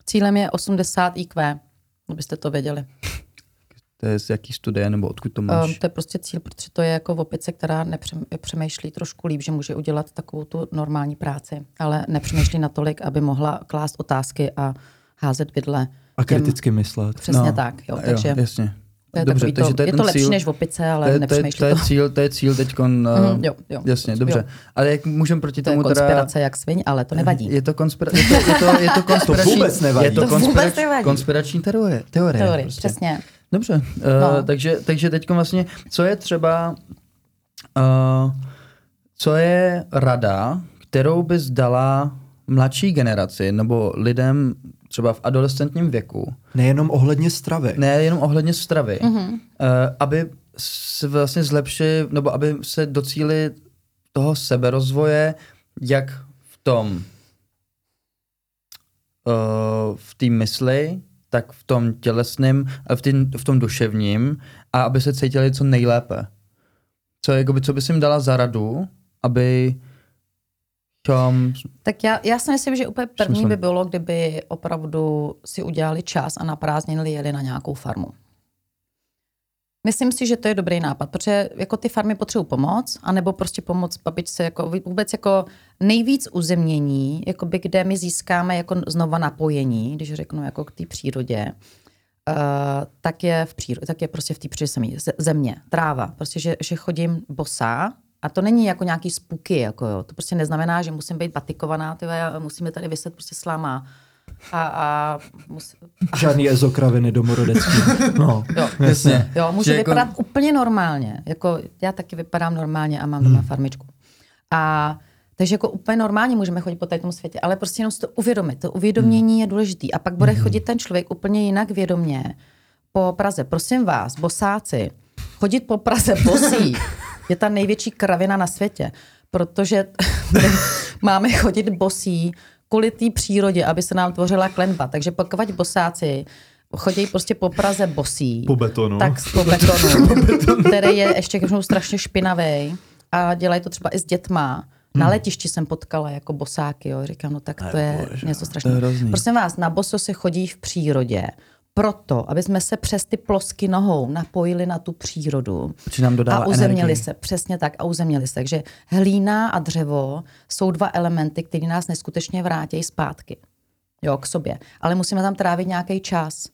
Cílem je 80 IQ, abyste to věděli. To je z jaký studie nebo odkud to Um, máš? to je prostě cíl, protože to je jako opice, která nepřem, přemýšlí trošku líp, že může udělat takovou tu normální práci, ale nepřemýšlí natolik, aby mohla klást otázky a házet vidle. A kriticky myslet. Přesně No, tak, jo. Jo, Takže jasně. to je, Dobře, takže to, to je je ten to lepší cíl- než opice, ale to je, to, je, to, je to. cíl, to je cíl teď. Uh, Mhm, jo, jo. Jasně, dobře. Jo. Ale jak můžeme proti To je tomu teda... konspirace jak sviň, ale to nevadí. Je to, konspira- je to, je to, je to konspirační, vůbec nevadí. Je to, To vůbec konspirač, nevadí. konspirační teorie. teorie, Teorie, prostě. přesně. Dobře, uh, No. takže, takže teď vlastně, co je třeba, uh, co je rada, kterou bys dala mladší generaci nebo lidem třeba v adolescentním věku, Nejenom ohledně stravy. ne jenom ohledně stravy, Mhm. mm-hmm. uh, aby se vlastně zlepšili, nebo aby se docíli toho seberozvoje, jak v tom uh, v té mysli, tak v tom tělesném, a v, tým, v tom duševním a aby se cítili co nejlépe. Co, jakoby, co bys jim dala za radu, aby tom, Tak já, já si myslím, že úplně první by bylo, kdyby opravdu si udělali čas a na prázdniny jeli na nějakou farmu. Myslím si, že to je dobrý nápad, protože jako ty farmy potřebují pomoc, anebo prostě pomoc babičce, jako vůbec jako nejvíc uzemnění, jakoby, kde my získáme jako znova napojení, když řeknu jako k té přírodě, uh, tak je v přírodě, tak je prostě v té přírodě země, tráva. Prostě, že, že chodím bosá, a to není jako nějaký spuky, jako jo. To prostě neznamená, že musím být batikovaná, tyhle, musíme tady vyset prostě slama a, a, mus, a... Žádný ezokraviny domorodecký. No, jo, jasně. Jo, může že jako- vypadat jako... úplně normálně. Jako, já taky vypadám normálně a mám doma hmm. farmičku. A takže jako úplně normálně můžeme chodit po tom světě, ale prostě jenom si to uvědomit. To uvědomění hmm. je důležitý. A pak bude hmm. chodit ten člověk úplně jinak vědomě po Praze. Prosím vás, bosáci, chodit po Praze bosí je ta největší kravina na světě, protože máme chodit bosí kvůli té přírodě, aby se nám tvořila klenba. Takže pokud bosáci chodí prostě po Praze bosí. Po betonu. Tak po betonu, který je ještě strašně špinavý a dělají to třeba i s dětma. Na hmm. letišti jsem potkala jako bosáky, jo. Říkám, no tak to je bože, něco strašného. Prosím vás, na boso se chodí v přírodě proto, aby jsme se přes ty plosky nohou napojili na tu přírodu a uzemnili energii. se, přesně tak, a uzemnili se. Takže hlína a dřevo jsou dva elementy, které nás neskutečně vrátí zpátky jo, k sobě. Ale musíme tam trávit nějaký čas.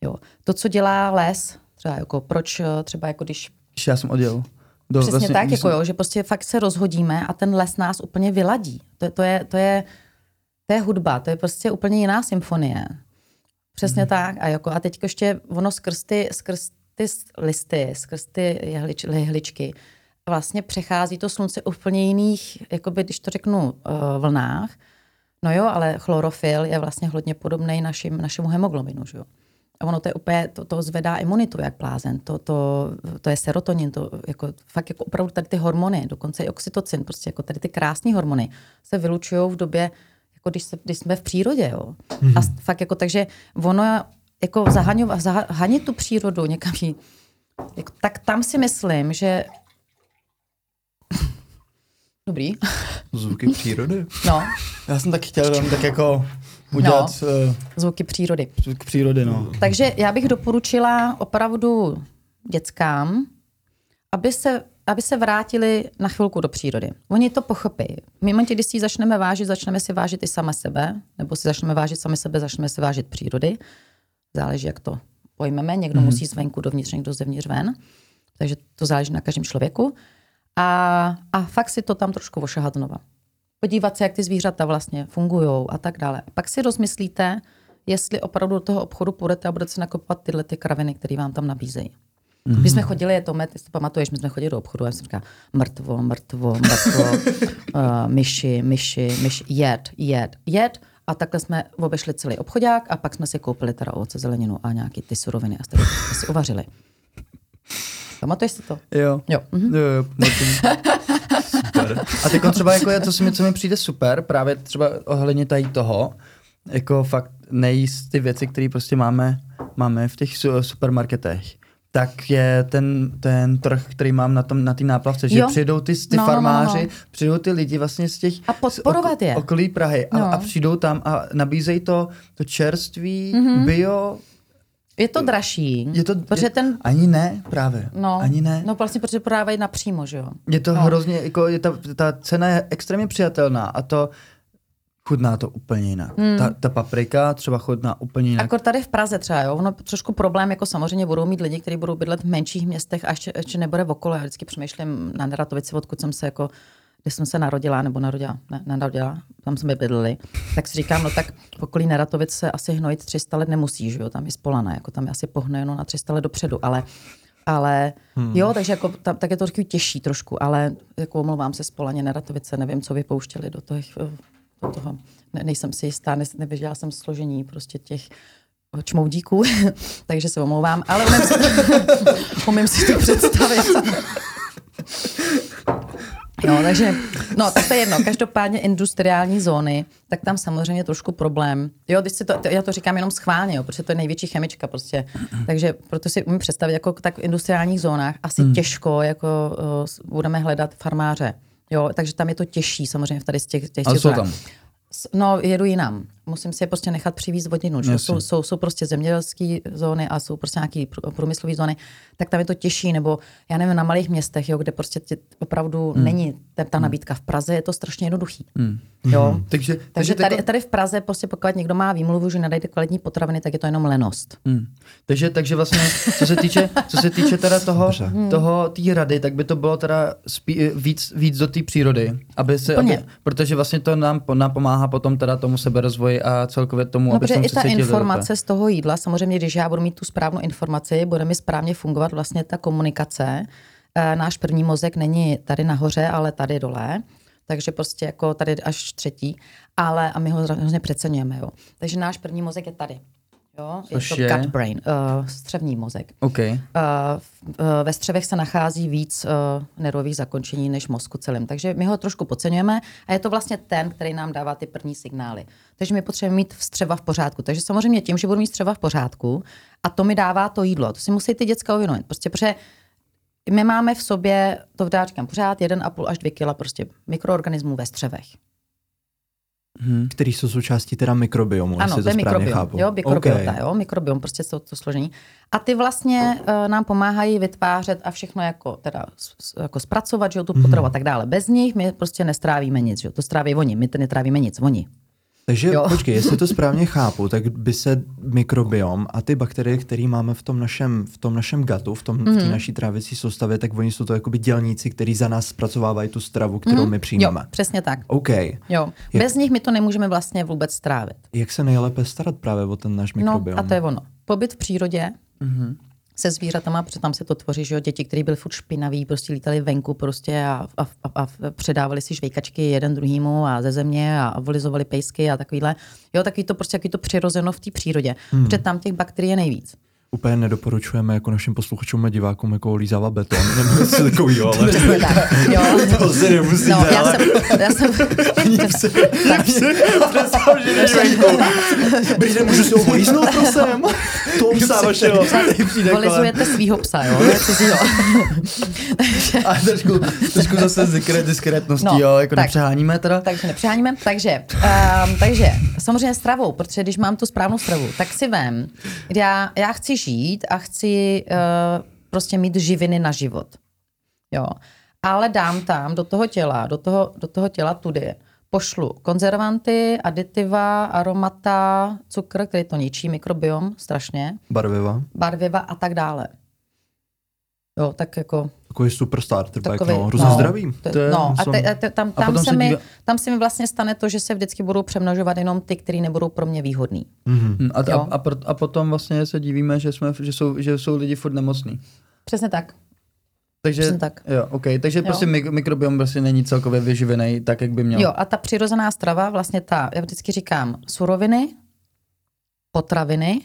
Jo. To, co dělá les, třeba jako proč třeba jako když... Když já jsem odjel. Do, Přesně vlastně, tak, jako jo, že prostě fakt se rozhodíme a ten les nás úplně vyladí. To, to, je, to, je, to je hudba, to je prostě úplně jiná symfonie. Přesně hmm. tak. A, jako, a teď ještě ono skrz ty, skrz ty listy, skrz ty jehlič, jehličky, vlastně přechází to slunce úplně jiných, jakoby, když to řeknu, uh, vlnách. No jo, ale chlorofil je vlastně hodně podobný našim, našemu hemoglobinu, že jo. A ono to je úplně, to, to zvedá imunitu jak blázen, to, to, to je serotonin, to jako, fakt jako opravdu tady ty hormony, dokonce i oxytocin, prostě jako tady ty krásné hormony se vylučují v době, jako když, se, když jsme v přírodě. Jo. Mm-hmm. A fakt jako, takže ono jako zahaňovat, zahanit tu přírodu někam jí, jako, tak tam si myslím, že Dobrý. Zvuky přírody? No. Já jsem taky chtěl tam tak jako udělat... No, uh, zvuky přírody. Zvuky přírody, no. Takže já bych doporučila opravdu dětskám, aby se aby se vrátili na chvilku do přírody. Oni to pochopí. V momentě, když si začneme vážit, začneme si vážit i sama sebe, nebo si začneme vážit sami sebe, začneme si vážit přírody. Záleží, jak to pojmeme. Někdo mm-hmm. musí zvenku dovnitř, někdo zevnitř ven. Takže to záleží na každém člověku. A, a fakt si to tam trošku ošahat znova. Podívat se, jak ty zvířata vlastně fungují a tak dále. A pak si rozmyslíte, jestli opravdu do toho obchodu půjdete a budete si nakupovat tyhle ty kraviny, které vám tam nabízejí. Mm-hmm. My jsme chodili, je to met, jestli pamatuješ, my jsme chodili do obchodu a jsem říkal mrtvo, mrtvo, mrtvo, uh, myši, myši, myši, jed, jed, jed. A takhle jsme obešli celý obchodák a pak jsme si koupili teda ovoce, zeleninu a nějaký ty suroviny a jsme si uvařili. Pamatuješ si to? Jo. Jo. Mm-hmm. jo, jo super. A teď třeba jako je to, co mi, co mi přijde super, právě třeba ohledně tady toho, jako fakt nejíst ty věci, které prostě máme, máme v těch supermarketech tak je ten, ten trh, který mám na tom na té náplavce, že jo. přijdou ty, ty no, farmáři, no, no. přijdou ty lidi vlastně z těch a podporovat je. okolí Prahy a, no. a přijdou tam a nabízejí to, to čerství, mm-hmm. bio, je to dražší. Je to, protože je, ten... Ani ne, právě. No, ani ne. No vlastně, protože prodávají napřímo, že jo. Je to no. hrozně, jako je ta, ta cena je extrémně přijatelná a to chutná to úplně jinak. Hmm. Ta, ta paprika třeba chutná úplně jinak. Jako tady v Praze třeba, jo, ono trošku problém, jako samozřejmě budou mít lidi, kteří budou bydlet v menších městech a ještě, ještě nebude v okolo. Já vždycky přemýšlím na Neratovici, odkud jsem se jako když jsem se narodila, nebo narodila, ne, narodila, tam jsme bydleli, tak si říkám, no tak v okolí Neratovic se asi hnojit 300 let nemusí, že jo, tam je spolana, jako tam je asi pohnojeno na 300 let dopředu, ale ale hmm. jo, takže jako, tam, tak je to těžší trošku, ale jako omlouvám se spolaně Neratovice, nevím, co vypouštěli do těch do toho. Ne, nejsem si jistá, ne, nevěděla jsem složení prostě těch čmoudíků, takže se omlouvám, ale umím si, umím si to představit. No, takže, no, tak to je jedno. Každopádně industriální zóny, tak tam samozřejmě trošku problém. Jo, když si to, já to říkám jenom schválně, jo, protože to je největší chemička prostě. Takže proto si umím představit, jako tak v industriálních zónách asi hmm. těžko jako uh, budeme hledat farmáře. Jo, takže tam je to těžší samozřejmě v tady z těch, těch, těch Ale jsou tam. No, jedu jinam. Musím si je prostě nechat přivízt vodinu. Že? Jasně. Jsou, jsou, jsou prostě zemědělské zóny a jsou prostě nějaké průmyslové zóny, tak tam je to těžší, nebo já nevím, na malých městech, jo, kde prostě tě, opravdu hmm. není ta, ta nabídka. V Praze je to strašně jednoduchý. Hmm. Jo? Takže, Takže jako- tady, tady v Praze, prostě pokud někdo má výmluvu, že nedajte kvalitní potraviny, tak je to jenom lenost. Hmm. Takže, takže vlastně, co se týče, co se týče teda toho. Hmm. toho té rady, tak by to bylo teda spí, víc, víc do té přírody, aby se, aby, protože vlastně to nám, nám pomáhá potom teda tomu seberozvoji a celkově tomu, No, aby i ta informace z toho jídla, samozřejmě, když já budu mít tu správnou informaci, bude mi správně fungovat vlastně ta komunikace. E, náš první mozek není tady nahoře, ale tady dole. Takže prostě jako tady až třetí, ale a my ho hrozně přeceňujeme, jo. Takže náš první mozek je tady. Jo, Což je to je? gut brain, uh, střevní mozek. OK. Uh, uh, ve střevech se nachází víc uh, nervových zakončení než v mozku celém. Takže my ho trošku podceňujeme a je to vlastně ten, který nám dává ty první signály. Takže my potřebujeme mít střeva v pořádku. Takže samozřejmě tím, že budu mít střeva v pořádku a to mi dává to jídlo. To si musí ty děcka uvědomit. Prostě protože my máme v sobě, to dá říkám pořád, 1,5 až 2 kg prostě mikroorganismů ve střevech. Hm. Který jsou součástí teda mikrobiomu, Ano, to je mikrobiom. chápu. Jo, mikrobiota, Okay. jo, mikrobiom, prostě to, to složení. A ty vlastně uh, nám pomáhají vytvářet a všechno jako, teda, jako zpracovat, že jo, tu potravu a tak dále. Bez nich my prostě nestrávíme nic, že jo, to stráví oni, my to netrávíme nic, oni. Takže Jo. počkej, jestli to správně chápu, tak by se mikrobiom a ty bakterie, které máme v tom našem, v tom našem gatu, v, tom, v Mhm. té naší trávicí soustavě, tak oni jsou to jakoby dělníci, kteří za nás zpracovávají tu stravu, kterou my Mhm. Jo, přijímáme. přesně tak. OK. Jo. Jak- Bez nich my to nemůžeme vlastně vůbec strávit. Jak se nejlépe starat právě o ten náš No mikrobiom? a to je ono. Pobyt v přírodě Mhm. Se zvířatama, protože tam se to tvoří, že jo, děti, které byly furt špinaví, prostě lítali venku prostě a, a, a, a předávali si žvejkačky jeden druhýmu a ze země a volizovali pejsky a takovýhle. Jo, takový to prostě, jaký to přirozeno v té přírodě, hmm. protože tam těch bakterií je nejvíc. Úplně nedoporučujeme jako našim posluchačům a divákům jako lízává beton, nebo něco takového, ale Přesně tak. Jo. to si nemusíte, No, já ale... jsem, já jsem, tak, Představ, že jdeš venku. Brýde, můžu si ho volíznout, prosím? To psa vašeho. volizujete svýho psa, jo, ne cizího. A trošku, trošku zase diskret, diskretností, No, jo, jako tak. nepřeháníme teda. Takže nepřeháníme. Takže, um, takže samozřejmě stravou, protože když mám tu správnou stravu, tak si vem, já, já chci žít a chci uh, prostě mít živiny na život. Jo. Ale dám tam do toho těla, do toho, do toho těla tudy, pošlu konzervanty, aditiva, aromata, cukr, který to ničí, mikrobiom strašně, Barviva. barviva a tak dále. Jo, tak jako Takový super starter pack, Takovej, no. Hrozně no. zdravý. To, To je- no, a, te, a te, tam, A tam, potom se mi, dívá- tam se mi vlastně stane to, že se vždycky budou přemnožovat jenom ty, který nebudou pro mě výhodný. Mhm. Hm, A, a, Jo. a, a, potom vlastně se divíme, že, jsme, že, jsou, že jsou lidi furt nemocní. Přesně tak. Takže, Přesně tak. Jo, okay. Takže prostě mik- mikrobiom prostě není celkově vyživený tak, jak by měl. Jo, a ta přirozená strava, vlastně ta, já vždycky říkám, suroviny, potraviny,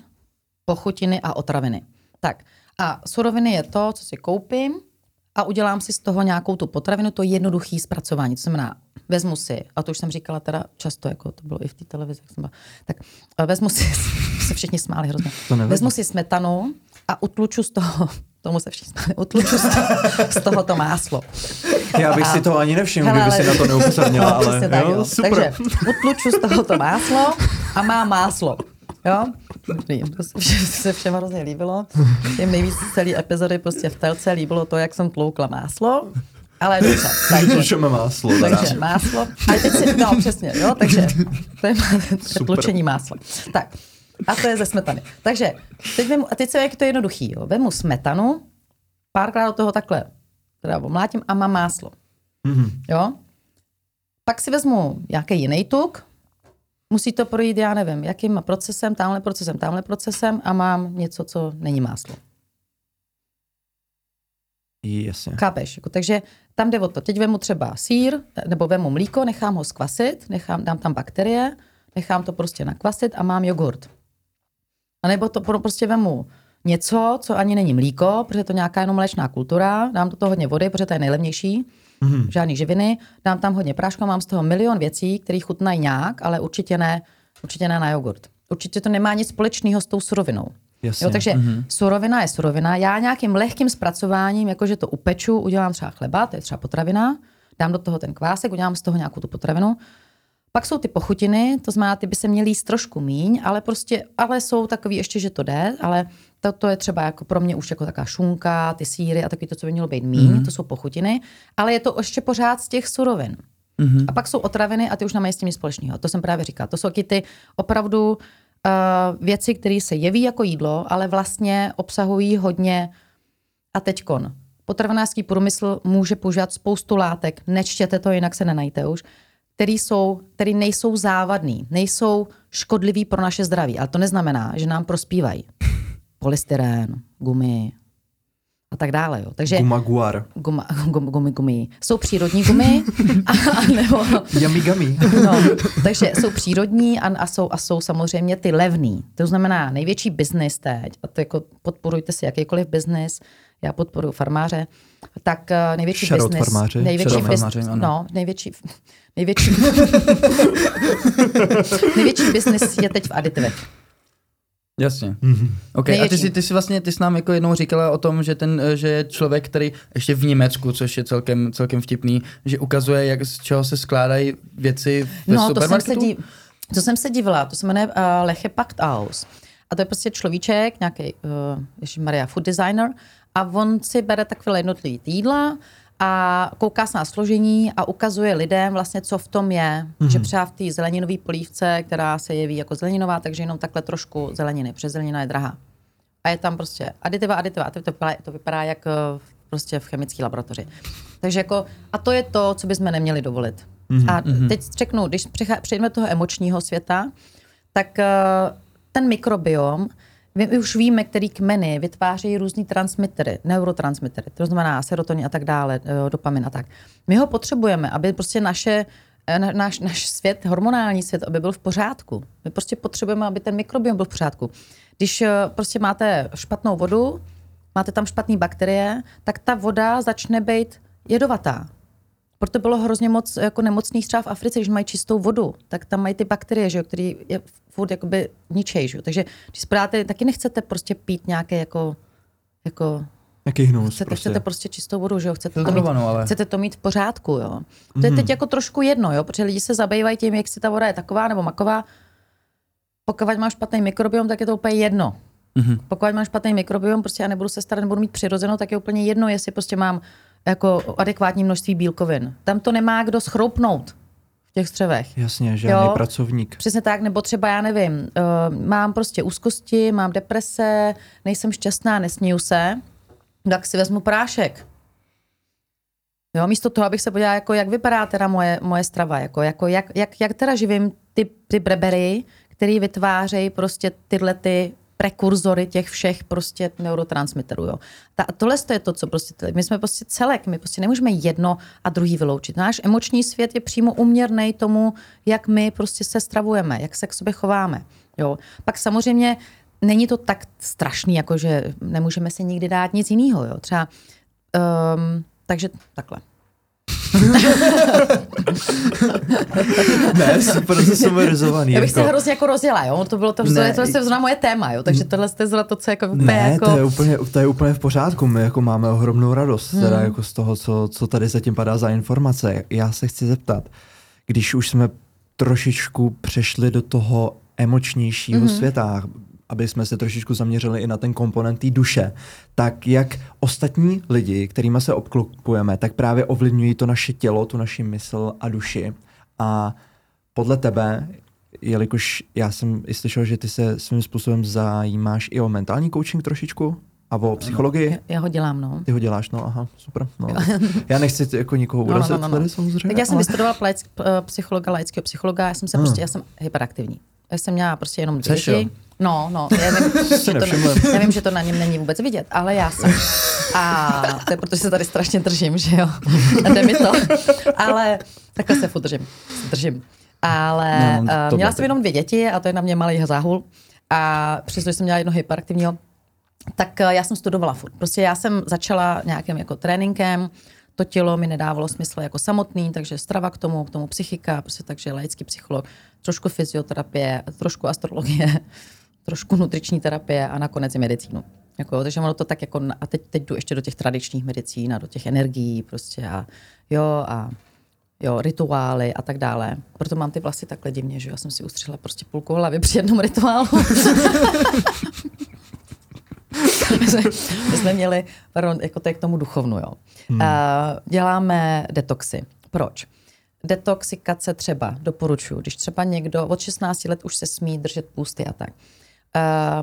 pochutiny a otraviny. Tak, a suroviny je to, co si koupím a udělám si z toho nějakou tu potravinu, to jednoduché zpracování. To znamená, vezmu si, a to už jsem říkala teda často, jako to bylo i v té televizi, jak jsem byla, tak a vezmu si, se všichni smáli hrozně, To vezmu si smetanu a utluču z toho, tomu se všichni smáli, utluču z toho, z toho to máslo. Já bych A- si toho ani nevšiml, Hele, kdyby si ale- na to neupozornila, No, ale přesně tak, jo, jo. super. Takže utluču z tohoto máslo a má máslo. Jo? Dobrý, to se- všem hrozně líbilo. Těm nejvíc z celé epizody prostě v telce líbilo to, jak jsem tloukla máslo. Ale dobře, takže, Tlučeme máslo. teda. takže máslo. A teď si, no přesně, jo, takže to je, to je tlučení másla. Tak, a to je ze smetany. Takže teď, vemu, a teď se jak to je jednoduchý. Jo. Vemu smetanu, párkrát do toho takhle teda omlátím a mám máslo. Mhm. Jo? Pak si vezmu nějaký jiný tuk, musí to projít, já nevím, jakým procesem, tamhle procesem, tamhle procesem a mám něco, co není máslo. Jasně. Chápeš? Jako, takže tam jde o to. Teď vemu třeba sír, nebo vemu mlíko, nechám ho skvasit, nechám, dám tam bakterie, nechám to prostě nakvasit a mám jogurt. A nebo to pro- prostě vemu něco, co ani není mlíko, protože je to nějaká jenom mléčná kultura, dám do toho hodně vody, protože to je nejlevnější, Mhm. žádný živiny, dám tam hodně prášku, mám z toho milion věcí, které chutnají nějak, ale určitě ne, určitě ne na jogurt. Určitě to nemá nic společného s tou surovinou. Jasně. Jo, takže mm-hmm. surovina je surovina. Já nějakým lehkým zpracováním, jakože to upeču, udělám třeba chleba, to je třeba potravina, dám do toho ten kvásek, udělám z toho nějakou tu potravinu. Pak jsou ty pochutiny, to znamená, ty by se měly jíst trošku míň, ale prostě, ale jsou takový ještě, že to jde, ale to, to je třeba jako pro mě už jako taková šunka, ty síry a takový to, co by mělo být míň, mm-hmm. to jsou pochutiny, ale je to ještě pořád z těch surovin. Mm-hmm. A pak jsou otraviny a ty už nemají s tím nic společného. To jsem právě říkala. To jsou taky ty opravdu uh, věci, které se jeví jako jídlo, ale vlastně obsahují hodně a teďkon. Potravinářský průmysl může používat spoustu látek, nečtěte to, jinak se nenajíte už, který, jsou, který nejsou závadný, nejsou škodlivý pro naše zdraví. Ale to neznamená, že nám prospívají. Polystyrén, gumy a tak dále. Jo. Takže, Guma guar. Guma, gum, gumy, gumy. Jsou přírodní gumy, a, a nebo, Yummy gummy. no, takže jsou přírodní a, a, jsou, a jsou samozřejmě ty levný. To znamená největší biznis teď, a to jako podporujte si jakýkoliv biznis, já podporuji farmáře, tak uh, největší Shoutout business, farmáři. největší business, farmáři, ano. no, největší, největší, největší business je teď v aditivech. Jasně. Mm-hmm. Okay. A ty jsi, ty jsi vlastně, ty jsi nám jako jednou říkala o tom, že ten, eh, že je člověk, který ještě v Německu, což je celkem, celkem vtipný, že ukazuje, jak, z čeho se skládají věci ve No, to jsem, supermarketu. se to jsem se divila, to se jmenuje uh, Leche Pact Aus. A to je prostě človíček, nějaký, uh, Maria food designer, a on si bere takové jednotlivý jídla a kouká se na složení a ukazuje lidem vlastně, co v tom je. Mm-hmm. Že třeba v té zeleninové polívce, která se jeví jako zeleninová, takže jenom takhle trošku zeleniny, protože zelenina je drahá. A je tam prostě aditiva, aditiva, a to vypadá, to vypadá jak eh, prostě v chemické laboratoři. Takže jako, a to je to, co bychom neměli dovolit. Mm-hmm. A teď řeknu, když přejdeme do toho emočního světa, tak eh, ten mikrobiom, my už víme, který kmeny vytvářejí různý transmitery, neurotransmitery, to znamená serotonin a tak dále, eh, dopamin a tak. My ho potřebujeme, aby prostě naše eh, na- náš, náš svět, hormonální svět, aby byl v pořádku. My prostě potřebujeme, aby ten mikrobiom byl v pořádku. Když eh, prostě máte špatnou vodu, máte tam špatné bakterie, tak ta voda začne být jedovatá. Proto bylo hrozně moc jako nemocných třeba v Africe, když mají čistou vodu, tak tam mají ty bakterie, že jo, které je furt jakoby ničej, že jo. Takže když spráte, taky nechcete prostě pít nějaké jako, jako Jaký hnus chcete, prostě. chcete prostě čistou vodu, že jo, chcete to, mít, ale. chcete to mít v pořádku, jo. To je teď jako trošku jedno, jo, protože lidi se zabývají tím, jak si ta voda je taková nebo maková. Pokud máš špatný mikrobiom, tak je to úplně jedno. Mhm. Pokud mám špatný mikrobiom, prostě já nebudu se starat, nebudu mít přirozenou, tak je úplně jedno, jestli prostě mám jako adekvátní množství bílkovin. Tam to nemá kdo schroupnout v těch střevech. Jasně, žádný Jo. pracovník. Přesně tak, nebo třeba já nevím, uh, mám prostě úzkosti, mám deprese, nejsem šťastná, nesmíju se, tak si vezmu prášek. Jo, místo toho, abych se podívala, jako, jak vypadá teda moje, moje strava, jako, jako, jak, jak, jak teda živím ty, ty brebery, který vytvářejí prostě tyhle ty prekurzory těch všech prostě neurotransmiterů. Jo. Ta, tohle je to, co prostě, my jsme prostě celek, my prostě nemůžeme jedno a druhý vyloučit. Náš emoční svět je přímo uměrný tomu, jak my prostě se stravujeme, jak se k sobě chováme. Jo. Pak samozřejmě není to tak strašný, jako že nemůžeme si nikdy dát nic jiného. Třeba, um, takže takhle. Ne, super sumarizovaný. Já bych se jako. hrozně jako rozjela, jo? To bylo to, to, Ne. je- to je zrovna moje téma, jo? Takže tohle je zrovna to, co jako Ne, jako... to, je úplně, to je úplně v pořádku. My jako máme ohromnou radost Hmm. teda jako z toho, co, co tady zatím padá za informace. Já se chci zeptat, když už jsme trošičku přešli do toho emočnějšího Mhm. mm-hmm. světa, aby jsme se trošičku zaměřili i na ten komponent té duše, tak jak ostatní lidi, kterými se obklopujeme, tak právě ovlivňují to naše tělo, tu naši mysl a duši. A podle tebe, jelikož já jsem i slyšel, že ty se svým způsobem zajímáš i o mentální coaching trošičku a o psychologii. Já, já ho dělám, no. Ty ho děláš, no aha, super. No. Já nechci jako nikoho No, no, urazit no, no, no. tady samozřejmě. Tak já jsem ale... vystudovala laick, psychologa, laického psychologa, já jsem se Hmm. prostě, já jsem hyperaktivní. Já jsem měla prostě jenom dvě děti. No, no, já vím, že to, já vím, že to na něm není vůbec vidět, ale já jsem. A to je proto, že se tady strašně držím, že jo. A jde mi to. Ale takhle se furt držím. Držím. Ale mám uh, měla jsem jenom dvě děti a to je na mě malý záhul. A přestože jsem měla jedno hyperaktivního, tak eh, já jsem studovala furt. Prostě já jsem začala nějakým jako tréninkem, to tělo mi nedávalo smysl jako samotný, takže strava k tomu, k tomu psychika, prostě takže laický psycholog, trošku fyzioterapie, trošku astrologie, trošku nutriční terapie a nakonec i medicínu. Jako, takže ono to tak jako, a teď, teď jdu ještě do těch tradičních medicín a do těch energií prostě a jo a jo, rituály a tak dále. Proto mám ty vlasy takhle divně, že já jsem si ustřihla prostě půlku hlavy při jednom rituálu. My jsme měli, pardon, jako to je k tomu duchovnu, jo. Hmm. Uh, děláme detoxy. Proč? Detoxikace třeba doporučuji, když třeba někdo od 16 let už se smí držet půsty a tak. Uh,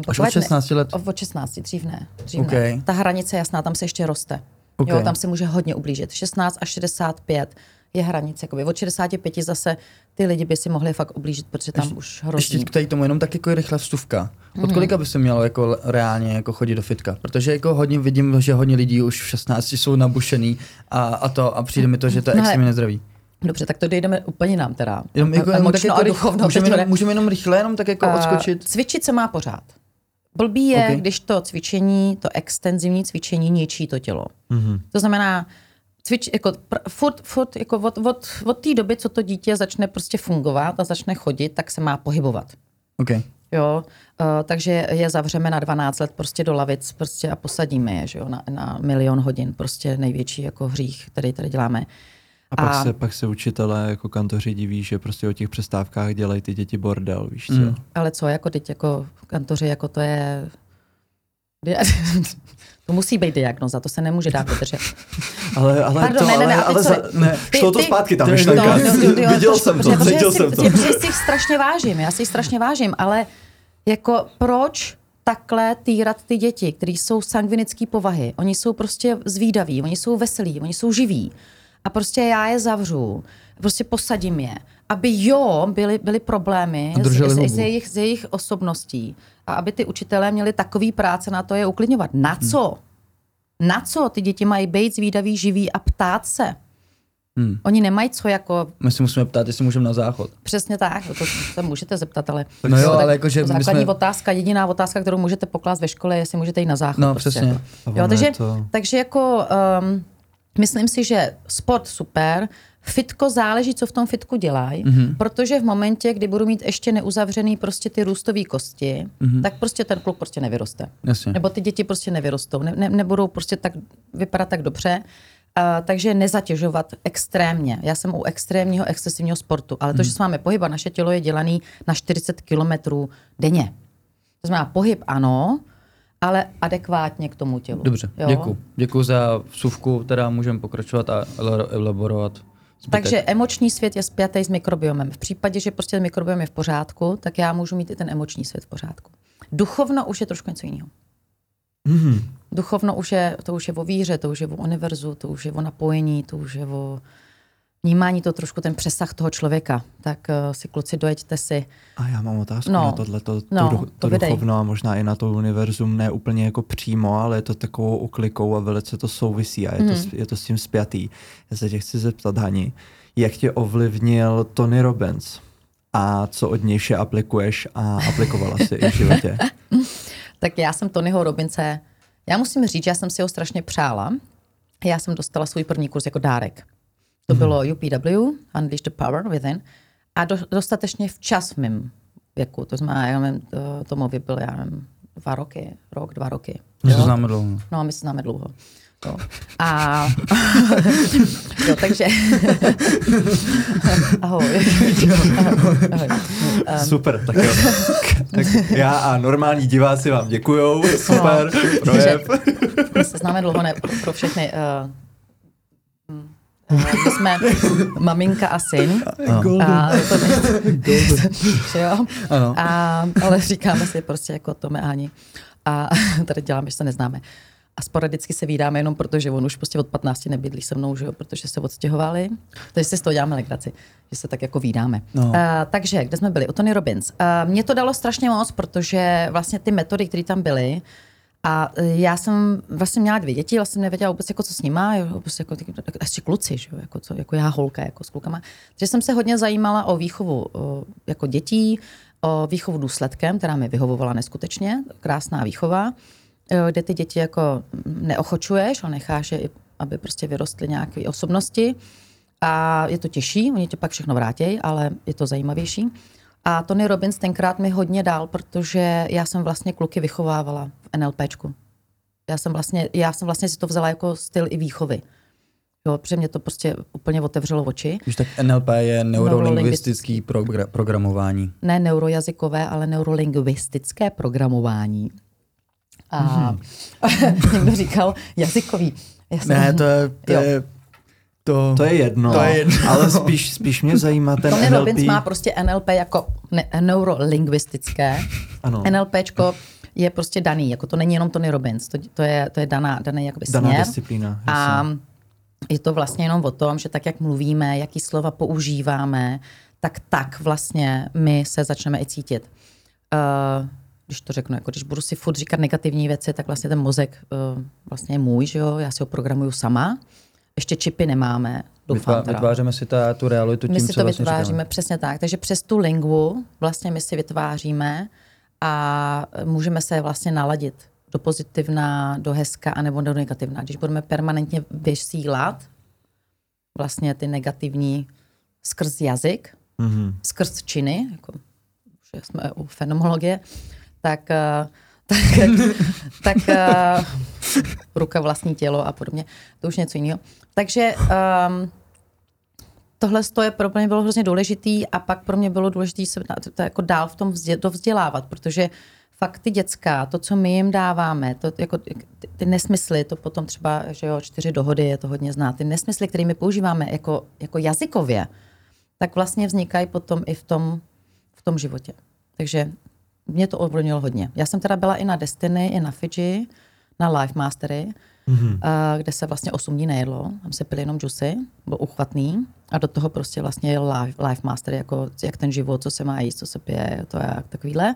Až od 16 let? Od 16, dřív ne. Dřív okay. ne. Ta hranice je jasná, tam se ještě roste. Okay. Jo, tam se může hodně ublížit. 16 až 65 je hranice. Jakoby. Od 65 zase ty lidi by si mohli fakt ublížit, protože tam ještě, už hrozí. Ještě k tady tomu jenom tak jako rychle vstuvka. Od mm. kolika by se mělo jako reálně jako chodit do fitka? Protože jako hodně vidím, že hodně lidí už v 16 jsou nabušený a, a to a přijde mi to, že to je no, extrémně nezdravý. Dobře, tak to dojdeme úplně nám teda. Jenom, jako, jenom tak jako a duchovno. Můžeme jenom, můžeme jenom rychle, jenom tak jako uh, odskočit. Cvičit se má pořád. Blbý je, okay. když to cvičení, to extenzivní cvičení ničí to tělo. Mm-hmm. To znamená, cvič, jako, pr, furt, furt, jako od, od, od té doby, co to dítě začne prostě fungovat a začne chodit, tak se má pohybovat. Okay. Jo, uh, takže je zavřeme na 12 let prostě do lavic prostě a posadíme je, že jo, na, na milion hodin, prostě největší jako hřích, který tady děláme. A pak, a... Se, pak se učitelé jako kantoři diví, že prostě o těch přestávkách dělají ty děti bordel, víš co? Mm. Ale co, jako teď jako kantoři, jako to je... To musí být diagnoza, to se nemůže dát vydržet. ale, ale Pardon, to, ne, ne, ne, ale, ale za, ne, ty, šlo to ty, zpátky tam myšlenka. No, no, no, Viděl jsem to, cítil jsem to. Protože si jich strašně vážím, já si jich strašně vážím, ale jako proč takhle týrat ty děti, které jsou sangvinické povahy. Oni jsou prostě zvídaví, oni jsou veselí, oni jsou živí. A prostě já je zavřu, prostě posadím je, aby jo, byly, byly problémy s, s, s, jejich, s jejich osobností a aby ty učitelé měli takový práce na to je uklidňovat. Na hmm. co? Hmm. Na co ty děti mají být zvídaví, živí a ptát se? Hmm. Oni nemají co jako... My si musíme ptát, jestli můžeme na záchod. Přesně tak, to se můžete zeptat, ale... No jo, ale jakože Základní jsme... otázka, jediná otázka, kterou můžete poklást ve škole, je, jestli můžete jít na záchod. No, prostě přesně. Jo, takže, to... takže jako... Um, myslím si, že sport super, Fitko záleží, co v tom fitku dělají, mm-hmm. protože v momentě, kdy budu mít ještě neuzavřený prostě ty růstové kosti, mm-hmm. tak prostě ten kluk prostě nevyroste. Jasně. Nebo ty děti prostě nevyrostou, ne, ne, nebudou prostě tak vypadat tak dobře. Uh, takže nezatěžovat extrémně. Já jsem u extrémního, excesivního sportu, ale to, mm. že se máme pohyba, naše tělo je dělané na 40 kilometrů denně. To znamená, pohyb ano, ale adekvátně k tomu tělu. Dobře, děkuji. Děkuji za vsuvku, teda můžeme pokračovat a elaborovat. Zbytek. Takže emoční svět je spjatý s mikrobiomem. V případě, že prostě mikrobiom je v pořádku, tak já můžu mít i ten emoční svět v pořádku. Duchovno už je trošku něco jiného. Mm-hmm. Duchovno už je, to už je o víře, to už je o univerzu, to už je o napojení, to už je o vnímání to trošku ten přesah toho člověka. Tak uh, si kluci dojeďte si. A já mám otázku no, na tohle, to, no, to, to, to duchovno a možná i na to univerzum, ne úplně jako přímo, ale je to takovou oklikou a velice to souvisí a je, hmm. to, je to s tím spjatý. Já se tě chci zeptat, Hani, jak tě ovlivnil Tony Robbins a co od něj vše aplikuješ a aplikovala si i v životě? tak já jsem Tonyho Robince, já musím říct, že já jsem si ho strašně přála. Já jsem dostala svůj první kurz jako dárek. To bylo mhm. UPW, Unleash the Power Within, a do, dostatečně včas v mém věku. To znamená, já nevím, to, Tomovi byl, já nevím, dva roky, rok, dva roky. My se známe dlouho. No, my se známe dlouho. Jo. A jo, takže ahoj. ahoj. Um, Super, tak jo. tak já a normální diváci vám děkujou. Super, no, projev. My se známe dlouho, ne pro, pro všechny. Uh, my jsme maminka a syn. A, to jo? Ano. A, ale říkáme si prostě jako Tome a Ani. A tady děláme, že se neznáme. A sporadicky se vydáme jenom proto, že on už prostě od 15 nebydlí se mnou, že jo? protože se odstěhovali. Takže si z toho děláme legraci, že se tak jako vydáme. No. Uh, takže, kde jsme byli? U Tony Robbins. Uh, mě to dalo strašně moc, protože vlastně ty metody, které tam byly, a e, já jsem vlastně měla dvě děti, vlastně nevěděla vůbec, jako co s nima, vůbec jako, ještě kluci, že? Jako, co, jako já holka, jako s klukama. Takže jsem se hodně zajímala o výchovu o, jako dětí, o výchovu důsledkem, která mi vyhovovala neskutečně, krásná výchova, e, kde ty děti jako neochočuješ, ale necháš je, aby prostě vyrostly nějaké osobnosti. A je to těžší, oni tě pak všechno vrátí, ale je to zajímavější. A Tony Robbins tenkrát mi hodně dal, protože já jsem vlastně kluky vychovávala v NLPčku. Já jsem vlastně, já jsem vlastně si to vzala jako styl i výchovy. Jo, protože mě to prostě úplně otevřelo oči. Už tak NLP je neurolingvistický progra- programování. Ne neurojazykové, ale neurolingvistické programování. A mm-hmm. někdo říkal jazykový. Já jsem, Ne, to je, to Jo. je, to, To je jedno, To je jedno. ale spíš, spíš mě zajímá ten Tony NLP. Robbins má prostě NLP jako ne, neurolingvistické. Ano. NLPčko je prostě daný, jako to není jenom Tony Robbins, to, to je, to je daná, daný jakoby Daná směr. disciplína. A je to vlastně jenom o tom, že tak, jak mluvíme, jaký slova používáme, tak tak vlastně my se začneme i cítit. Uh, když to řeknu, jako když budu si furt říkat negativní věci, tak vlastně ten mozek uh, vlastně je můj, že jo, já si ho programuju sama. Ještě čipy nemáme, doufám Vytvá, vytváříme si ta, tu realitu tím, My si to vlastně vytváříme, říkáme. přesně tak. Takže přes tu lingvu vlastně my si vytváříme a můžeme se vlastně naladit do pozitivna, do hezka, anebo do negativna. Když budeme permanentně vysílat vlastně ty negativní skrz jazyk, Mhm. skrz činy, jako že jsme u fenomenologie, tak, eh, tak, tak eh, ruka vlastní tělo a podobně, to už něco jiného. Takže um, tohle to je pro mě bylo hrozně důležitý a pak pro mě bylo důležité se to, to jako dál v tom vzdě, dovzdělávat, protože fakt ty dětská, to, co my jim dáváme, to, jako, ty, nesmysly, to potom třeba, že jo, čtyři dohody je to hodně znát, ty nesmysly, které my používáme jako, jako jazykově, tak vlastně vznikají potom i v tom, v tom životě. Takže mě to ovlivnilo hodně. Já jsem teda byla i na Destiny, i na Fiji, na Life Mastery, mm-hmm. kde se vlastně 8 dní nejedlo, tam se pili jenom džusy, byl uchvatný a do toho prostě vlastně je Life, life Mastery, jako jak ten život, co se má jíst, co se pije, to je takovýhle.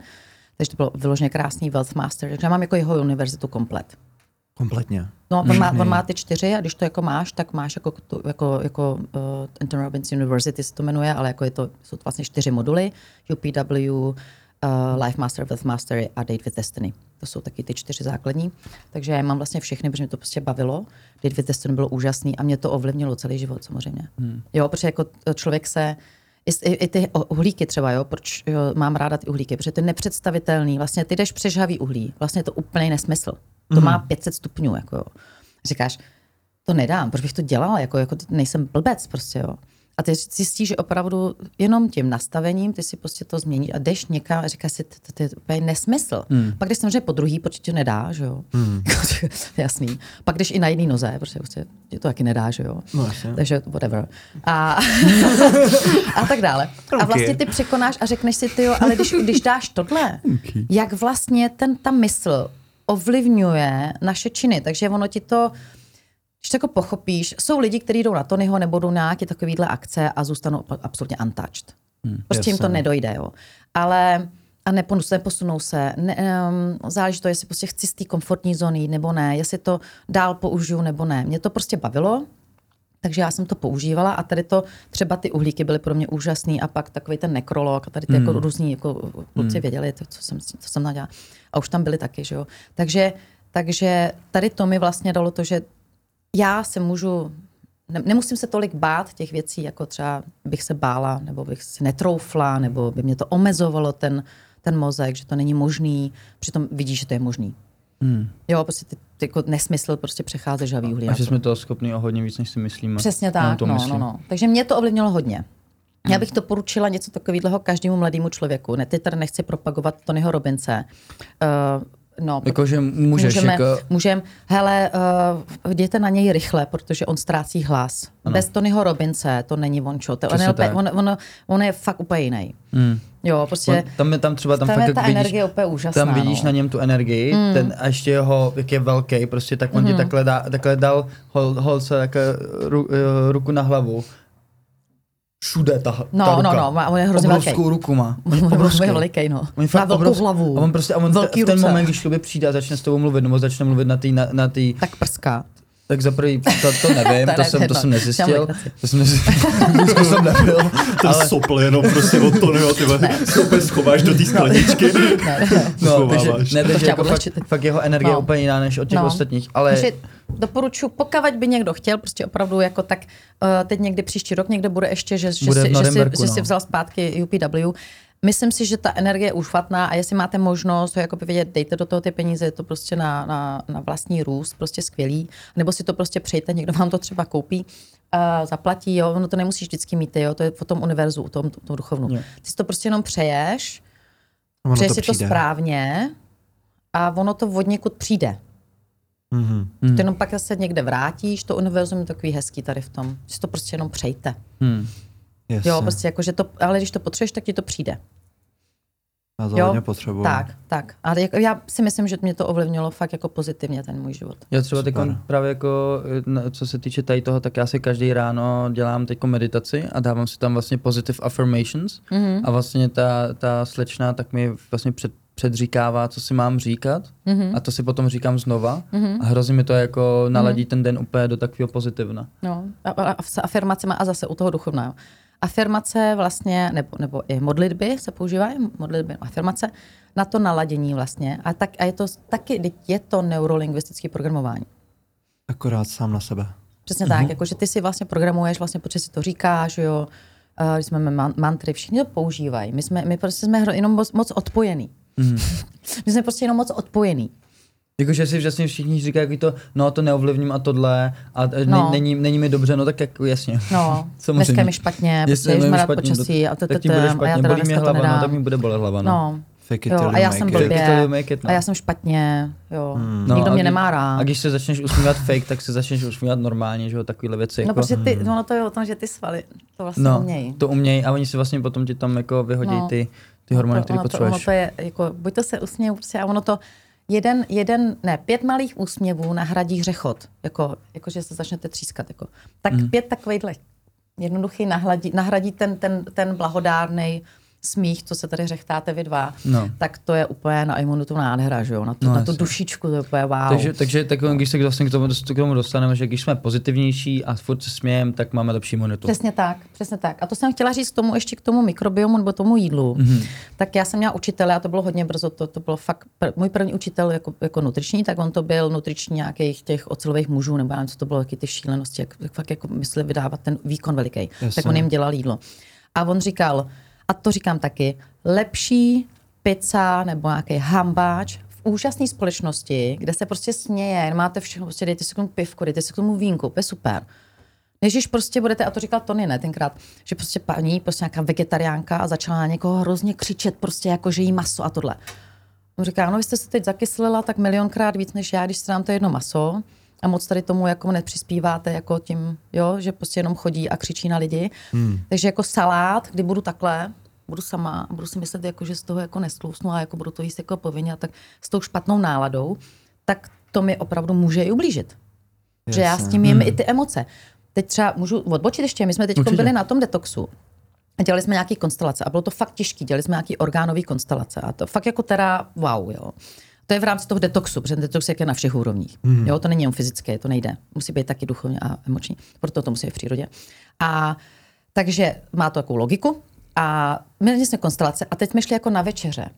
Takže to bylo vyloženě krásný Wealth Master, takže já mám jako jeho univerzitu komplet. Kompletně. No, on má, on má ty čtyři a když to jako máš, tak máš jako, tu, jako, jako uh, Anthony Robbins University se to jmenuje, ale jako je to, jsou to vlastně čtyři moduly, UPW, uh, Life Master, Wealth Master a Date with Destiny. To jsou taky ty čtyři základní. Takže já mám vlastně všechny, protože mě to prostě bavilo. Date with Destiny bylo úžasný a mě to ovlivnilo celý život samozřejmě. Hmm. Jo, protože jako člověk se, i, i ty uhlíky třeba, jo, proč jo, mám ráda ty uhlíky, protože to je nepředstavitelný. Vlastně ty jdeš přežhavý uhlí, vlastně je to úplný nesmysl. To má 500 stupňů, jako jo. Říkáš, to nedám, proč bych to dělala, jako, jako nejsem blbec prostě, jo. A ty zjistíš, že opravdu jenom tím nastavením ty si prostě to změníš a jdeš někam a říkáš si, to, to, to je úplně nesmysl. Hmm. Pak když samozřejmě po druhý, protože to nedá, že jo. Hmm. Jasný. Pak když i na jedné noze, protože prostě to taky nedá, že jo. No. Takže whatever. A, a tak dále. A vlastně ty překonáš a řekneš si, ty jo, ale když, když dáš tohle, jak vlastně ten, ta mysl ovlivňuje naše činy. Takže ono ti to, když to jako pochopíš, jsou lidi, kteří jdou na Tonyho nebo jdou na nějaké takovéhle akce a zůstanou absolutně untouched. Hmm, prostě jim to nedojde, jo. Ale a neposunou, neposunou se. Ne, um, záleží to, jestli prostě chci z té komfortní zóny nebo ne, jestli to dál použiju nebo ne. Mě to prostě bavilo, takže já jsem to používala a tady to, třeba ty uhlíky byly pro mě úžasný a pak takový ten nekrolog a tady ty mm. jako různí jako kluci mm. věděli, to, co jsem, co jsem nadělala. A už tam byli taky, že jo. Takže, takže tady to mi vlastně dalo to, že já se můžu, ne, nemusím se tolik bát těch věcí, jako třeba bych se bála, nebo bych si netroufla, nebo by mě to omezovalo ten, ten mozek, že to není možný, přitom vidíš, že to je možný. Hmm. Jo, prostě ty, ty jako nesmysl prostě přecházeš žavý uhlí. A že to. jsme toho schopni o hodně víc, než si myslíme. Přesně tak, no, myslím. no, no. Takže mě to ovlivnilo hodně. Já bych to poručila něco takového každému mladému člověku. Ne, ty tady nechci propagovat Tonyho Robince. Uh, no, Jakože můžeš, můžeme, jako, můžem, hele, uh, jděte na něj rychle, protože on ztrácí hlas. Ano. Bez Tonyho Robince to není vončo. To, on, je, tak. on, on, on, je fakt úplně jiný. mm. Jo, prostě... On, tam je tam třeba tam tam fakt, je ta vidíš, energie úplně úžasná. tam vidíš no. na něm tu energii, mm. ten, a ještě jeho, jak je velký, prostě tak on mm. ti takhle, dá, takhle dal hol, holce takhle ru, eh, ruku na hlavu. Všude ta, No, ta ruka. no, no, má- on je hrozně Obrovskou velký. ruku má. On Obrovský. je veliký, no. On Má velkou obrovský. hlavu. A on prostě, a on Velký v ten ruce. moment, když k tobě přijde a začne s tebou mluvit, nebo začne mluvit na té, na, na tý, Tak prská. Tak za prvý, to, to nevím, To to, ne- jsem, to jedno. jsem nezjistil. To jsem nezjistil. Vždycky jsem nebyl. Ten ale... sopl jenom prostě od Tonyho, ty úplně schováš do té skleničky. Ne, ne. No, takže, Schováváš. ne, To takže jako fakt, fakt, jeho energie je No. úplně jiná než od těch No. ostatních. Ale Takže doporučuji, pokud by někdo chtěl, prostě opravdu jako tak, uh, teď někdy příští rok někde bude ještě, že, že, Bude si, že, si, Norimberku, že no. si vzal zpátky UPW. Myslím si, že ta energie je úchvatná a jestli máte možnost jako vidět, dejte do toho ty peníze, je to prostě na, na, na vlastní růst, prostě skvělý. Nebo si to prostě přejte, někdo vám to třeba koupí, uh, zaplatí, jo, ono to nemusíš vždycky mít, jo, to je o tom univerzu, o tom, tom duchovnu. Jo. Ty si to prostě jenom přeješ, Ono přeješ to si to správně a ono to od někud přijde. Mhm. Hmm. Ty jenom pak se někde vrátíš, to univerzum je takový hezký tady v tom. Si to prostě jenom přejte. Hmm. Jasně. Jo, prostě jako, že to, ale když to potřebuješ, tak ti to přijde. Já to hodně potřebuju. Tak, tak. A jako, já si myslím, že mě to ovlivnilo fakt jako pozitivně ten můj život. Já třeba teď právě jako, co se týče tady toho, tak já si každý ráno dělám teď meditaci a dávám si tam vlastně positive affirmations Mhm. a vlastně ta, ta slečna tak mi vlastně před, předříkává, co si mám říkat Mhm. a to si potom říkám znova Mhm. a hrozně mi to jako naladí ten den úplně do takového pozitivna. No, a, a, a s afirmacemi a zase u toho duchovného. Afirmace vlastně, nebo, nebo i modlitby se používají, modlitby, afirmace, na to naladění vlastně. A, tak, a je to taky, je to neurolingvistické programování. Akorát sám na sebe. Přesně tak, jako že ty si vlastně programuješ, vlastně protože si to říkáš, jo, uh, když jsme man- mantry, všichni to používají. My, jsme, my prostě jsme jenom moc, moc odpojení. Mhm. My jsme prostě jenom moc odpojení. Jakože si vlastně všichni říkají jako to, no to neovlivním a tohle a no. No. není, není mi dobře, no tak jako jasně. No, Samozřejmě. dneska je mi špatně, Jestli je mi ježmarja špatně, počasí a, tak tím bude a já špatně, teda bolí mě to hlava, no nedám. tak mi bude bolet hlava, no. No, Fake it jo, a já jsem blbě, it, no. a já jsem špatně, jo. Hmm. Nikdo a mě kdy- nemá rád. A když se začneš usmívat fake, tak se začneš usmívat normálně, že jo, takovýhle věci. No, jako, protože ty, ono to je o tom, že ty svaly to vlastně no, umějí. to umějí a oni si vlastně potom ti tam jako vyhodí No. ty, ty hormony, to, které to, ono potřebuješ. to je, jako, buď to se usmějí, prostě, a ono to, jeden, jeden, ne, pět malých úsměvů nahradí hřechot, jako, jako že se začnete třískat, jako. Tak mm. pět takovýchhle jednoduchý nahradí, nahradí ten, ten, ten blahodárný smích, co se tady řechtáte vy dva, No. tak to je úplně na imunitu nádhera, že jo, na tu, No, na tu dušičku, to je úplně wow. Takže, takže tak, když se vlastně k tomu, k tomu dostaneme, že když jsme pozitivnější a furt se smějeme, tak máme lepší imunitu. Přesně tak, přesně tak. A to jsem chtěla říct k tomu ještě k tomu mikrobiomu nebo tomu jídlu. Mhm. Mm-hmm. Tak já jsem měla učitele a to bylo hodně brzo, to, to bylo fakt, pr- můj první učitel jako, jako nutriční, tak on to byl nutriční nějakých těch ocelových mužů, nebo já nevím, co to bylo, taky ty šílenosti, jak, jak fakt jako mysleli vydávat ten výkon veliký. Jasně. Tak on jim dělal jídlo. A on říkal, a to říkám taky, lepší pizza nebo nějaký hambáč v úžasné společnosti, kde se prostě směje, máte všechno, prostě dejte si k tomu pivku, dejte si k tomu vínku, to je super. Než prostě budete, a to říkal Tony ne tenkrát, že prostě paní, prostě nějaká vegetariánka a začala na někoho hrozně křičet, prostě jako, že jí maso a tohle. On říká, no vy jste se teď zakyslila tak milionkrát víc než já, když se nám to jedno maso a moc tady tomu jako nepřispíváte jako tím, jo, že prostě jenom chodí a křičí na lidi. Hmm. Takže jako salát, kdy budu takhle, budu sama a budu si myslet, jako, že z toho jako nestlousnu a jako budu to jíst jako povinně a tak s tou špatnou náladou, tak to mi opravdu může i ublížit. Že já s Jasně. tím jim i ty emoce. Teď třeba můžu odbočit ještě, my jsme teď byli na tom detoxu. A dělali jsme nějaký konstelace a bylo to fakt těžké. Dělali jsme nějaký orgánový konstelace a to fakt jako teda wow, jo. To je v rámci toho detoxu, protože detox je na všech úrovních. Mm. Jo, to není jen fyzické, to nejde. Musí být taky duchovně a emoční. Proto to musí být v přírodě. A takže má to takovou logiku. A my jsme konstelace a teď jsme šli jako na večeře.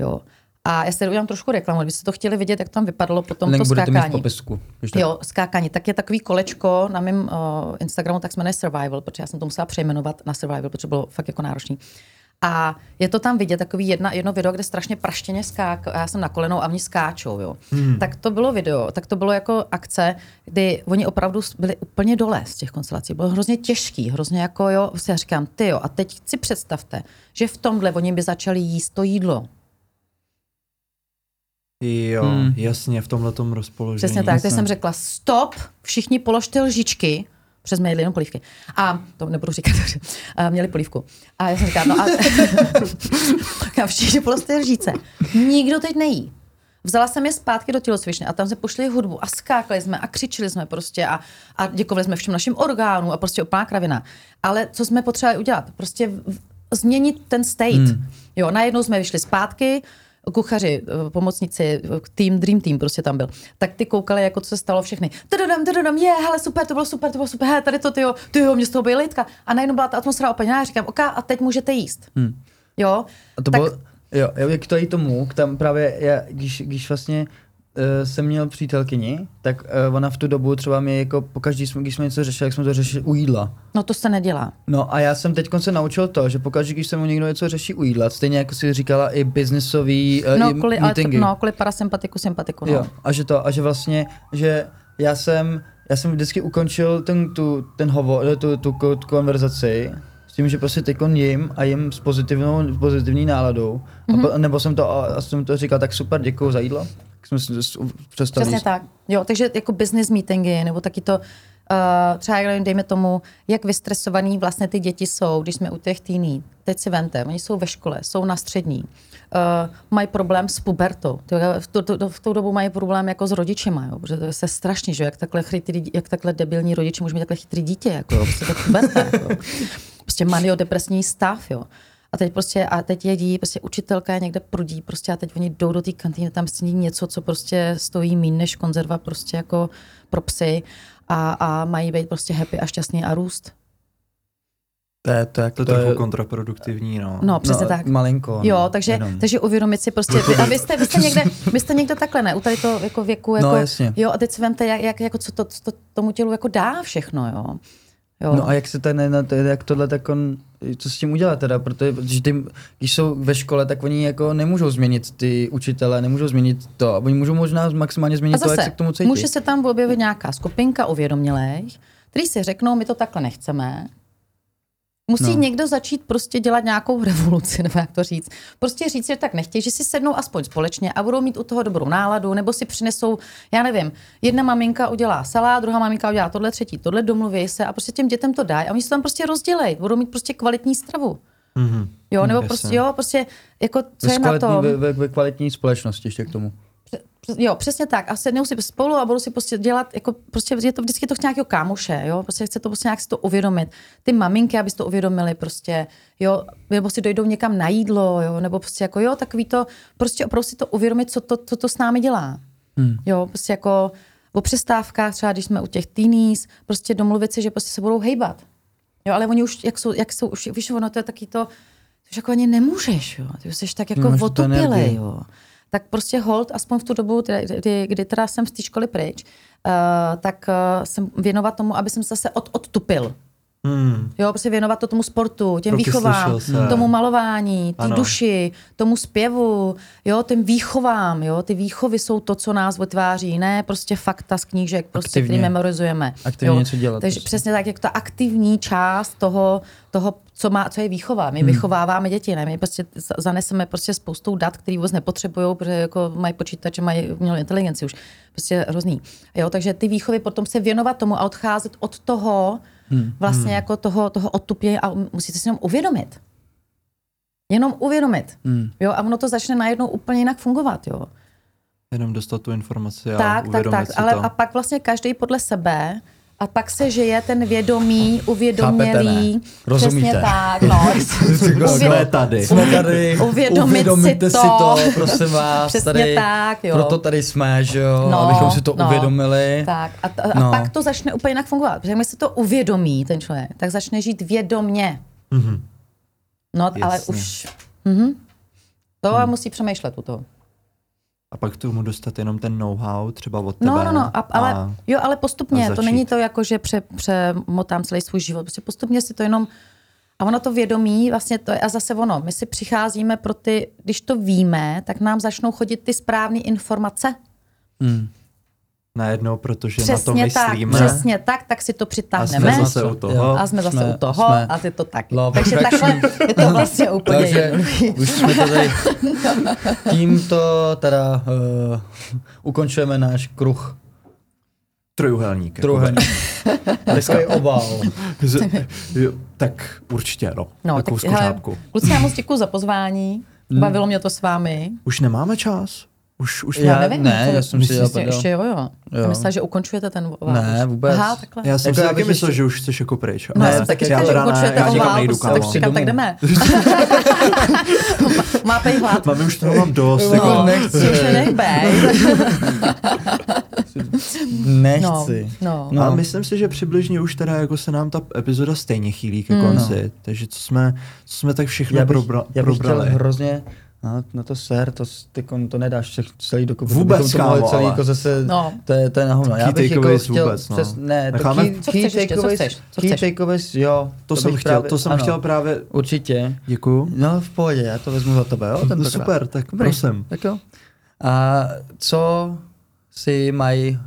Jo. A já si tady udělám trošku reklamu, kdybyste to chtěli vidět, jak tam vypadalo potom Link to budete mít v skákání. popisku. Jo, skákání. Tak je takový kolečko na mém uh, Instagramu, tak se jmenuje Survival, protože já jsem to musela přejmenovat na Survival, protože bylo fakt jako náročný. A je to tam vidět, takový jedna, jedno video, kde strašně praštěně skák, a já jsem na kolenou a oni skáčou, jo. Hmm. Tak to bylo video, tak to bylo jako akce, kdy oni opravdu byli úplně dole z těch konstelací. Bylo hrozně těžký, hrozně jako jo, si já říkám, ty jo, a teď si představte, že v tomhle oni by začali jíst to jídlo. Jo, Hmm. jasně, v tomhle rozpoložení. Přesně tak, jasně. teď jsem řekla stop, všichni položte lžičky, přes jsme jedli jenom polívky. A to nebudu říkat, že a měli polívku. A já jsem říkala, no a a všichni položte lžíce. Nikdo teď nejí. Vzala jsem je zpátky do tělocvičny a tam jsme pošli hudbu a skákali jsme a křičeli jsme prostě a, a děkovali jsme všem našim orgánům a prostě úplná kravina. Ale co jsme potřebovali udělat? Prostě v- změnit ten state. Hmm. Jo, najednou jsme vyšli zpátky, kuchaři, eh, pomocníci, eh, tým, Dream Team prostě tam byl. Tak ty koukali, jako co se stalo všechny. Tadadam, tadadam, je, hele, super, to bylo super, to bylo super, hele, tady to, tyjo, tyjo, mě z toho litka. A najednou byla ta atmosféra úplně, já říkám, ok, a teď můžete jíst. Hmm. Jo, A to tak, bylo, jo, jo, jak to i tomu, k tam právě, já, když, když vlastně jsem měl přítelkyni, tak uh, ona v tu dobu třeba mě jako pokaždý, když jsme něco řešili, jak jsme to řešili u jídla. No to se nedělá. No a já jsem teď se naučil to, že pokaždý, když se mu někdo něco řeší u jídla, stejně jako si říkala i businessový uh, No kvůli, ale meetingy. no, kvůli parasympatiku, sympatiku. No. Jo, a že to, a že vlastně, že já jsem, já jsem vždycky ukončil ten, tu, ten hovor, eh, tu, tu, tu, tu konverzaci s tím, že prostě teď jim a jim s pozitivnou, pozitivní náladou. Mm-hmm. A, po- nebo jsem to, a, a jsem to říkal, tak super, děkuji za jídlo. Jsme přestali. Přesně tak. Jo, takže jako business meetingy, nebo taky to, uh, třeba já nevím, dejme tomu, jak vystresovaný vlastně ty děti jsou, když jsme u těch týní. Teď si vente, oni jsou ve škole, jsou na střední, uh, mají problém s pubertou. V, tu, tu, v tu dobu mají problém jako s rodičema, jo, protože to je se strašně, že jak takhle, chytrý, jak takhle debilní rodiče může mít takhle chytrý dítě, jako jo, prostě to puberta, jako. prostě maniodepresní stav, jo. A teď prostě, a teď jedí, prostě učitelka je někde prudí, prostě a teď oni jdou do té kantýny, tam sní něco, co prostě stojí mín než konzerva prostě jako pro psy a, a mají být prostě happy a šťastný a růst. To je, to, je, To je trochu kontraproduktivní, no. No, přesně tak. Malinko. Jo, no, takže, jenom. takže uvědomit si prostě, vy, a vy jste, vy jste, někde, vy jste někde takhle, ne, u tady to jako věku, jako, No, jasně. jo, a teď si vemte, jak, jak, jako co to, to tomu tělu jako dá všechno, jo. Jo. No a jak se ten, jak tohle tak on, co s tím udělat teda, protože protože ty, když jsou ve škole, tak oni jako nemůžou změnit ty učitele, nemůžou změnit to, oni můžou možná maximálně změnit A to, jak zase, se k tomu cítí. může se tam objevit nějaká skupinka uvědomělých, kteří si řeknou, my to takhle nechceme. Musí No. někdo začít prostě dělat nějakou revoluci, nebo jak to říct. Prostě říct, že tak nechtějí, že si sednou aspoň společně a budou mít u toho dobrou náladu, nebo si přinesou, já nevím, jedna maminka udělá salát, druhá maminka udělá tohle, třetí tohle, domluví se a prostě těm dětem to dají a oni se tam prostě rozdělej, budou mít prostě kvalitní stravu. Mhm. Jo, nebo Jasně. prostě, jo, prostě, jako, co ve, je na tom? ve, ve, ve, kvalitní společnosti ještě k tomu. Jo, přesně tak. A sednou si spolu a budou si prostě dělat, jako prostě je to vždycky to nějakého kámoše, jo, prostě chce to prostě nějak si to uvědomit. Ty maminky, aby si to uvědomili prostě, jo, nebo si dojdou někam na jídlo, jo, nebo prostě jako jo, takový to, prostě opravdu si to uvědomit, co to, co to s námi dělá. Hmm. Jo, prostě jako o přestávkách, třeba když jsme u těch teenies, prostě domluvit si, že prostě se budou hejbat. Jo, ale oni už, jak jsou, jak jsou už, víš, ono to je taky to, že jako ani nemůžeš, jo. Ty jsi tak jako energii. jo. Tak prostě hold, aspoň v tu dobu, kdy, kdy, teda jsem z té školy pryč, uh, tak uh, jsem věnovat tomu, aby jsem se zase od, odtupil. Hmm. Jo, prostě věnovat to tomu sportu, těm výchovám, tomu malování, té duši, tomu zpěvu, jo, těm výchovám, jo, ty výchovy jsou to, co nás vytváří, ne prostě fakta z knížek, prostě, Aktivně. který memorizujeme. Aktivně jo. něco dělat Takže prostě. přesně tak, jak ta aktivní část toho, toho co, má, co je výchova. My hmm. vychováváme děti, ne? My prostě za- zaneseme prostě spoustou dat, který vůbec nepotřebují, protože jako mají počítače, mají umělou inteligenci už. Prostě hrozný. Jo, takže ty výchovy potom se věnovat tomu a odcházet od toho, hmm. vlastně hmm. jako toho, toho odtupě a musíte si jenom uvědomit. Jenom uvědomit. Hmm. Jo, a ono to začne najednou úplně jinak fungovat, jo. Jenom dostat tu informaci a tak, tak, uvědomit tak, si ale to. a pak vlastně každý podle sebe a pak se žije ten vědomý, uvědomělý. Rozumíte? Přesně tak, no. Jsme tady. Jsme tady, Uvědomit uvědomíte si si to. to, prosím vás, Přesně tady, tak, jo. proto tady jsme, že jo, No, abychom si to no. uvědomili. Tak a, t- a No. pak to začne úplně jinak fungovat. Protože když si to uvědomí ten člověk, tak začne žít vědomně. Mhm. No, ale Jasně. už... Mhm. To hmm. musí přemýšlet u toho. A pak k tomu dostat jenom ten know-how, třeba od tebe. No, no, no, a, ale, a jo, ale postupně, to není to jako, že pře, přemotám celý svůj život, prostě postupně si to jenom, a ono to vědomí, vlastně to je, a zase ono, my si přicházíme pro ty, když to víme, tak nám začnou chodit ty správné informace. Hmm. Najednou, protože Přesně na to tak, myslíme. přesně tak, tak si to a přitáhneme. jsme zase u toho. A jsme zase Jsme- u toho jsme a ty to taky. love Takže takhle je to vlastně úplně Takže jednoduchý. už jsme to tady, tímto teda uh, ukončujeme náš kruh Trojuhelník. jako Trojuhelník. Takový oval. Z- jo, tak určitě, no. No, Takovou tak, skořápku. kluci, já moc děkuji za pozvání. Bavilo mě to s vámi. Už nemáme čas? Už, už Já- Já nevím. ne, to- já jsem si prdel. ještě jo, jo. Jo. Myslím, že ukončujete ten oval. Ne, vůbec. Aha, takhle. Já jsem Jako si já taky myslel, ještě- že už jsi jako pryč. No, já ale jsem taky já říkala, že ne, ukončujete já prostě, kámo. tak říkám, tak jdeme. Máte jí hlad. Mami, už toho mám dost. No, jako, nechci. Už. Nechci. No, no. No. A myslím si, že přibližně už teda jako se nám ta epizoda stejně chýlí ke konci. Takže co jsme, co jsme tak všechno Já bych, probra- já bych chtěl probrali. hrozně No, no to ser, to, ty, kon- to nedáš všech- celý dokup. Vůbec, to kámo, celý ale- jako zase, No. to, je, to je na hovno. Já Key bych jako takeaways chtěl, vůbec, no. přes, ne, to Necháme? key, Co key chceš ještě, co takeaways- chceš, co key chceš? takeaways, jo. To, jsem bych chtěl, právě- to jsem ano, chtěl právě, Určitě. děkuju. No v pohodě, já to vezmu za tebe, jo? No super, tak Dobrý, prosím. Tak jo. A co si mají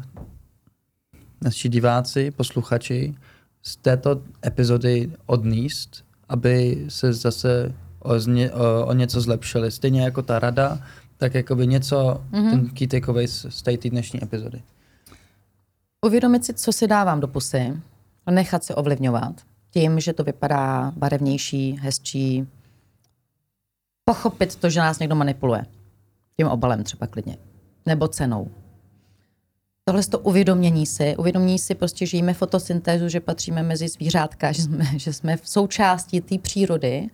naši diváci, posluchači z této epizody odníst, aby se zase o, zně, o, o něco zlepšili? Stejně jako ta rada, tak jakoby něco, mm-hmm. ten key takeaway z, z té dnešní epizody. Uvědomit si, co si dávám do pusy, nechat se ovlivňovat tím, že to vypadá barevnější, hezčí. Pochopit to, že nás někdo manipuluje. Tím obalem třeba klidně. Nebo cenou. Tohle to uvědomění si, uvědomění si prostě, že jíme fotosyntézu, že patříme mezi zvířátka, že jsme, že jsme v součástí té přírody,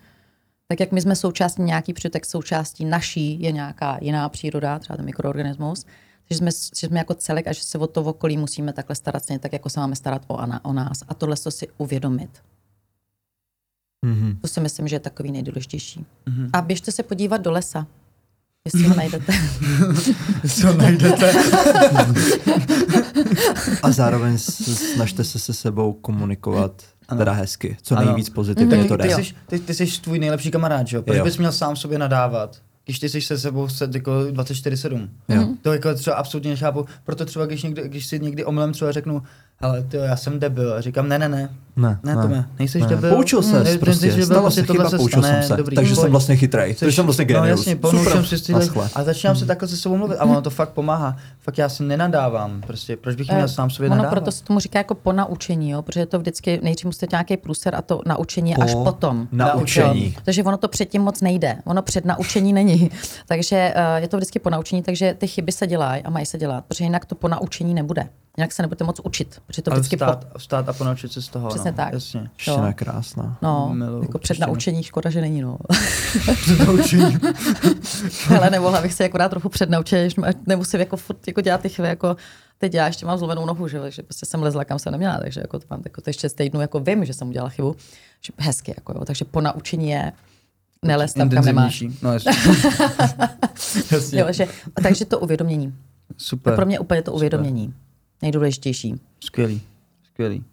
tak jak my jsme součástí nějaký přírody, tak součástí naší je nějaká jiná příroda, třeba ten mikroorganismus, že jsme, že jsme jako celek a že se o to okolí musíme takhle starat stejně tak, jako se máme starat o, ana, o nás. A tohle to si uvědomit. Mhm. To si myslím, že je takový nejdůležitější. Mm-hmm. A běžte se podívat do lesa, jestli ho najdete. Co najdete? A zároveň snažte se se sebou komunikovat teda hezky, co Ano. nejvíc pozitivně Mhm. to ty, jde. jsi, ty, ty jsi tvůj nejlepší kamarád, že jo? Proč Jo. bys měl sám sobě nadávat? Když ty jsi se sebou set jako 24-7. Jo. To jako třeba absolutně nechápu. Proto třeba, když, někdy, když si někdy omylem třeba řeknu, ale ty já jsem debil. A říkám, ne, ne, ne. Ne, Ne, Tome, nejseš ne. debil. Poučil se, Ne, prostě, nejseš debil, stala prostě se chyba, se poučil stane, jsem se. dobrý, Takže pojď. jsem vlastně chytrej, takže jsem vlastně No genius. jasně, ponoučím Super, si naschle. a začínám se takhle se sebou mluvit a ono to fakt pomáhá. Fakt já si nenadávám, prostě, proč bych měl sám sobě ono nadávat? proto se tomu říká jako po naučení, jo? protože to vždycky nejdřív musíte nějaký průser a to naučení je až Po potom. naučení. Takže ono to předtím moc nejde. Ono před naučení není. takže uh, je to vždycky po naučení, takže ty chyby se dělají a mají se dělat, protože jinak to po naučení nebude. Jinak se nebudete moc učit, protože to Ale vždycky vstát, po... vstát a ponaučit se z toho. Přesně no. tak. Jasně. Je krásná. No, Miluju jako před naučení škoda, že není, no. Naučení. Ale nemohla bych se akorát trochu přednaučit, nemusím jako furt jako dělat ty chvíle, jako teď já ještě mám zlomenou nohu, že, že prostě jsem lezla kam jsem neměla, takže jako to mám jako to ještě z týdnu jako vím, že jsem udělala chybu, že hezky, jako jo, takže po naučení je nelez tam, kam nemáš. No jasně. jasně. Jo, že, takže to uvědomění. Super. Pro mě úplně to uvědomění. Nejdůležitější. Skvělý. Skvělý.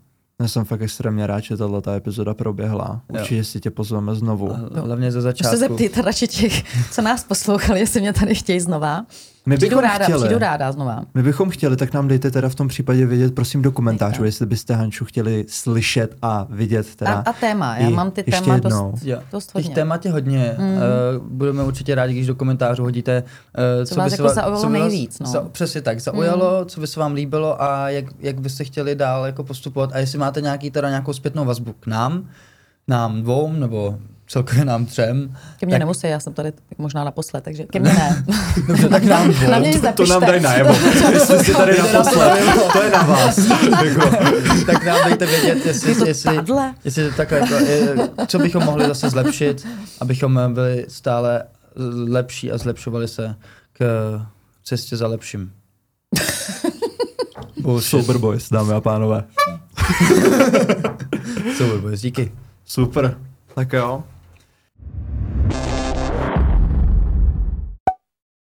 Já jsem fakt extrémně rád, že tahle ta epizoda proběhla. Určitě si tě pozveme znovu. A Hlavně ze Už se začátku. zeptejte radši těch, co nás poslouchali, jestli mě tady chtějí znova. My Přijdu bychom ráda, chtěli. přijdu ráda znova. My bychom chtěli, tak nám dejte teda v tom případě vědět, prosím, do komentářů, jestli byste Hanču chtěli slyšet a vidět teda. A, a téma, já i mám ty ještě téma jednou. dost, Jo. dost Těch hodně. témat je hodně. Mm. Uh, budeme určitě rádi, když do komentářů hodíte, uh, Co vás by se jako zaujalo co nejvíc, no. Za, přesně tak, zaujalo, mm. co by se vám líbilo a jak, jak byste chtěli dál jako postupovat. A jestli máte nějaký, teda nějakou zpětnou vazbu k nám, nám dvou, nebo celkově nám třem. Ke mně tak- nemusí, já jsem tady možná naposled, takže ke mně ne. Dobře, tak nám. Na mě to napište. nám daj najevo. Jestli jsi tady naposled, to je na vás. Jako, tak nám dejte vědět, jestli, Je to jestli, jestli to takhle, jako, je, co bychom mohli zase zlepšit, abychom byli stále lepší a zlepšovali se k cestě za lepším. Super boys, dámy a pánové. Super, boys, díky. Super. Tak jo.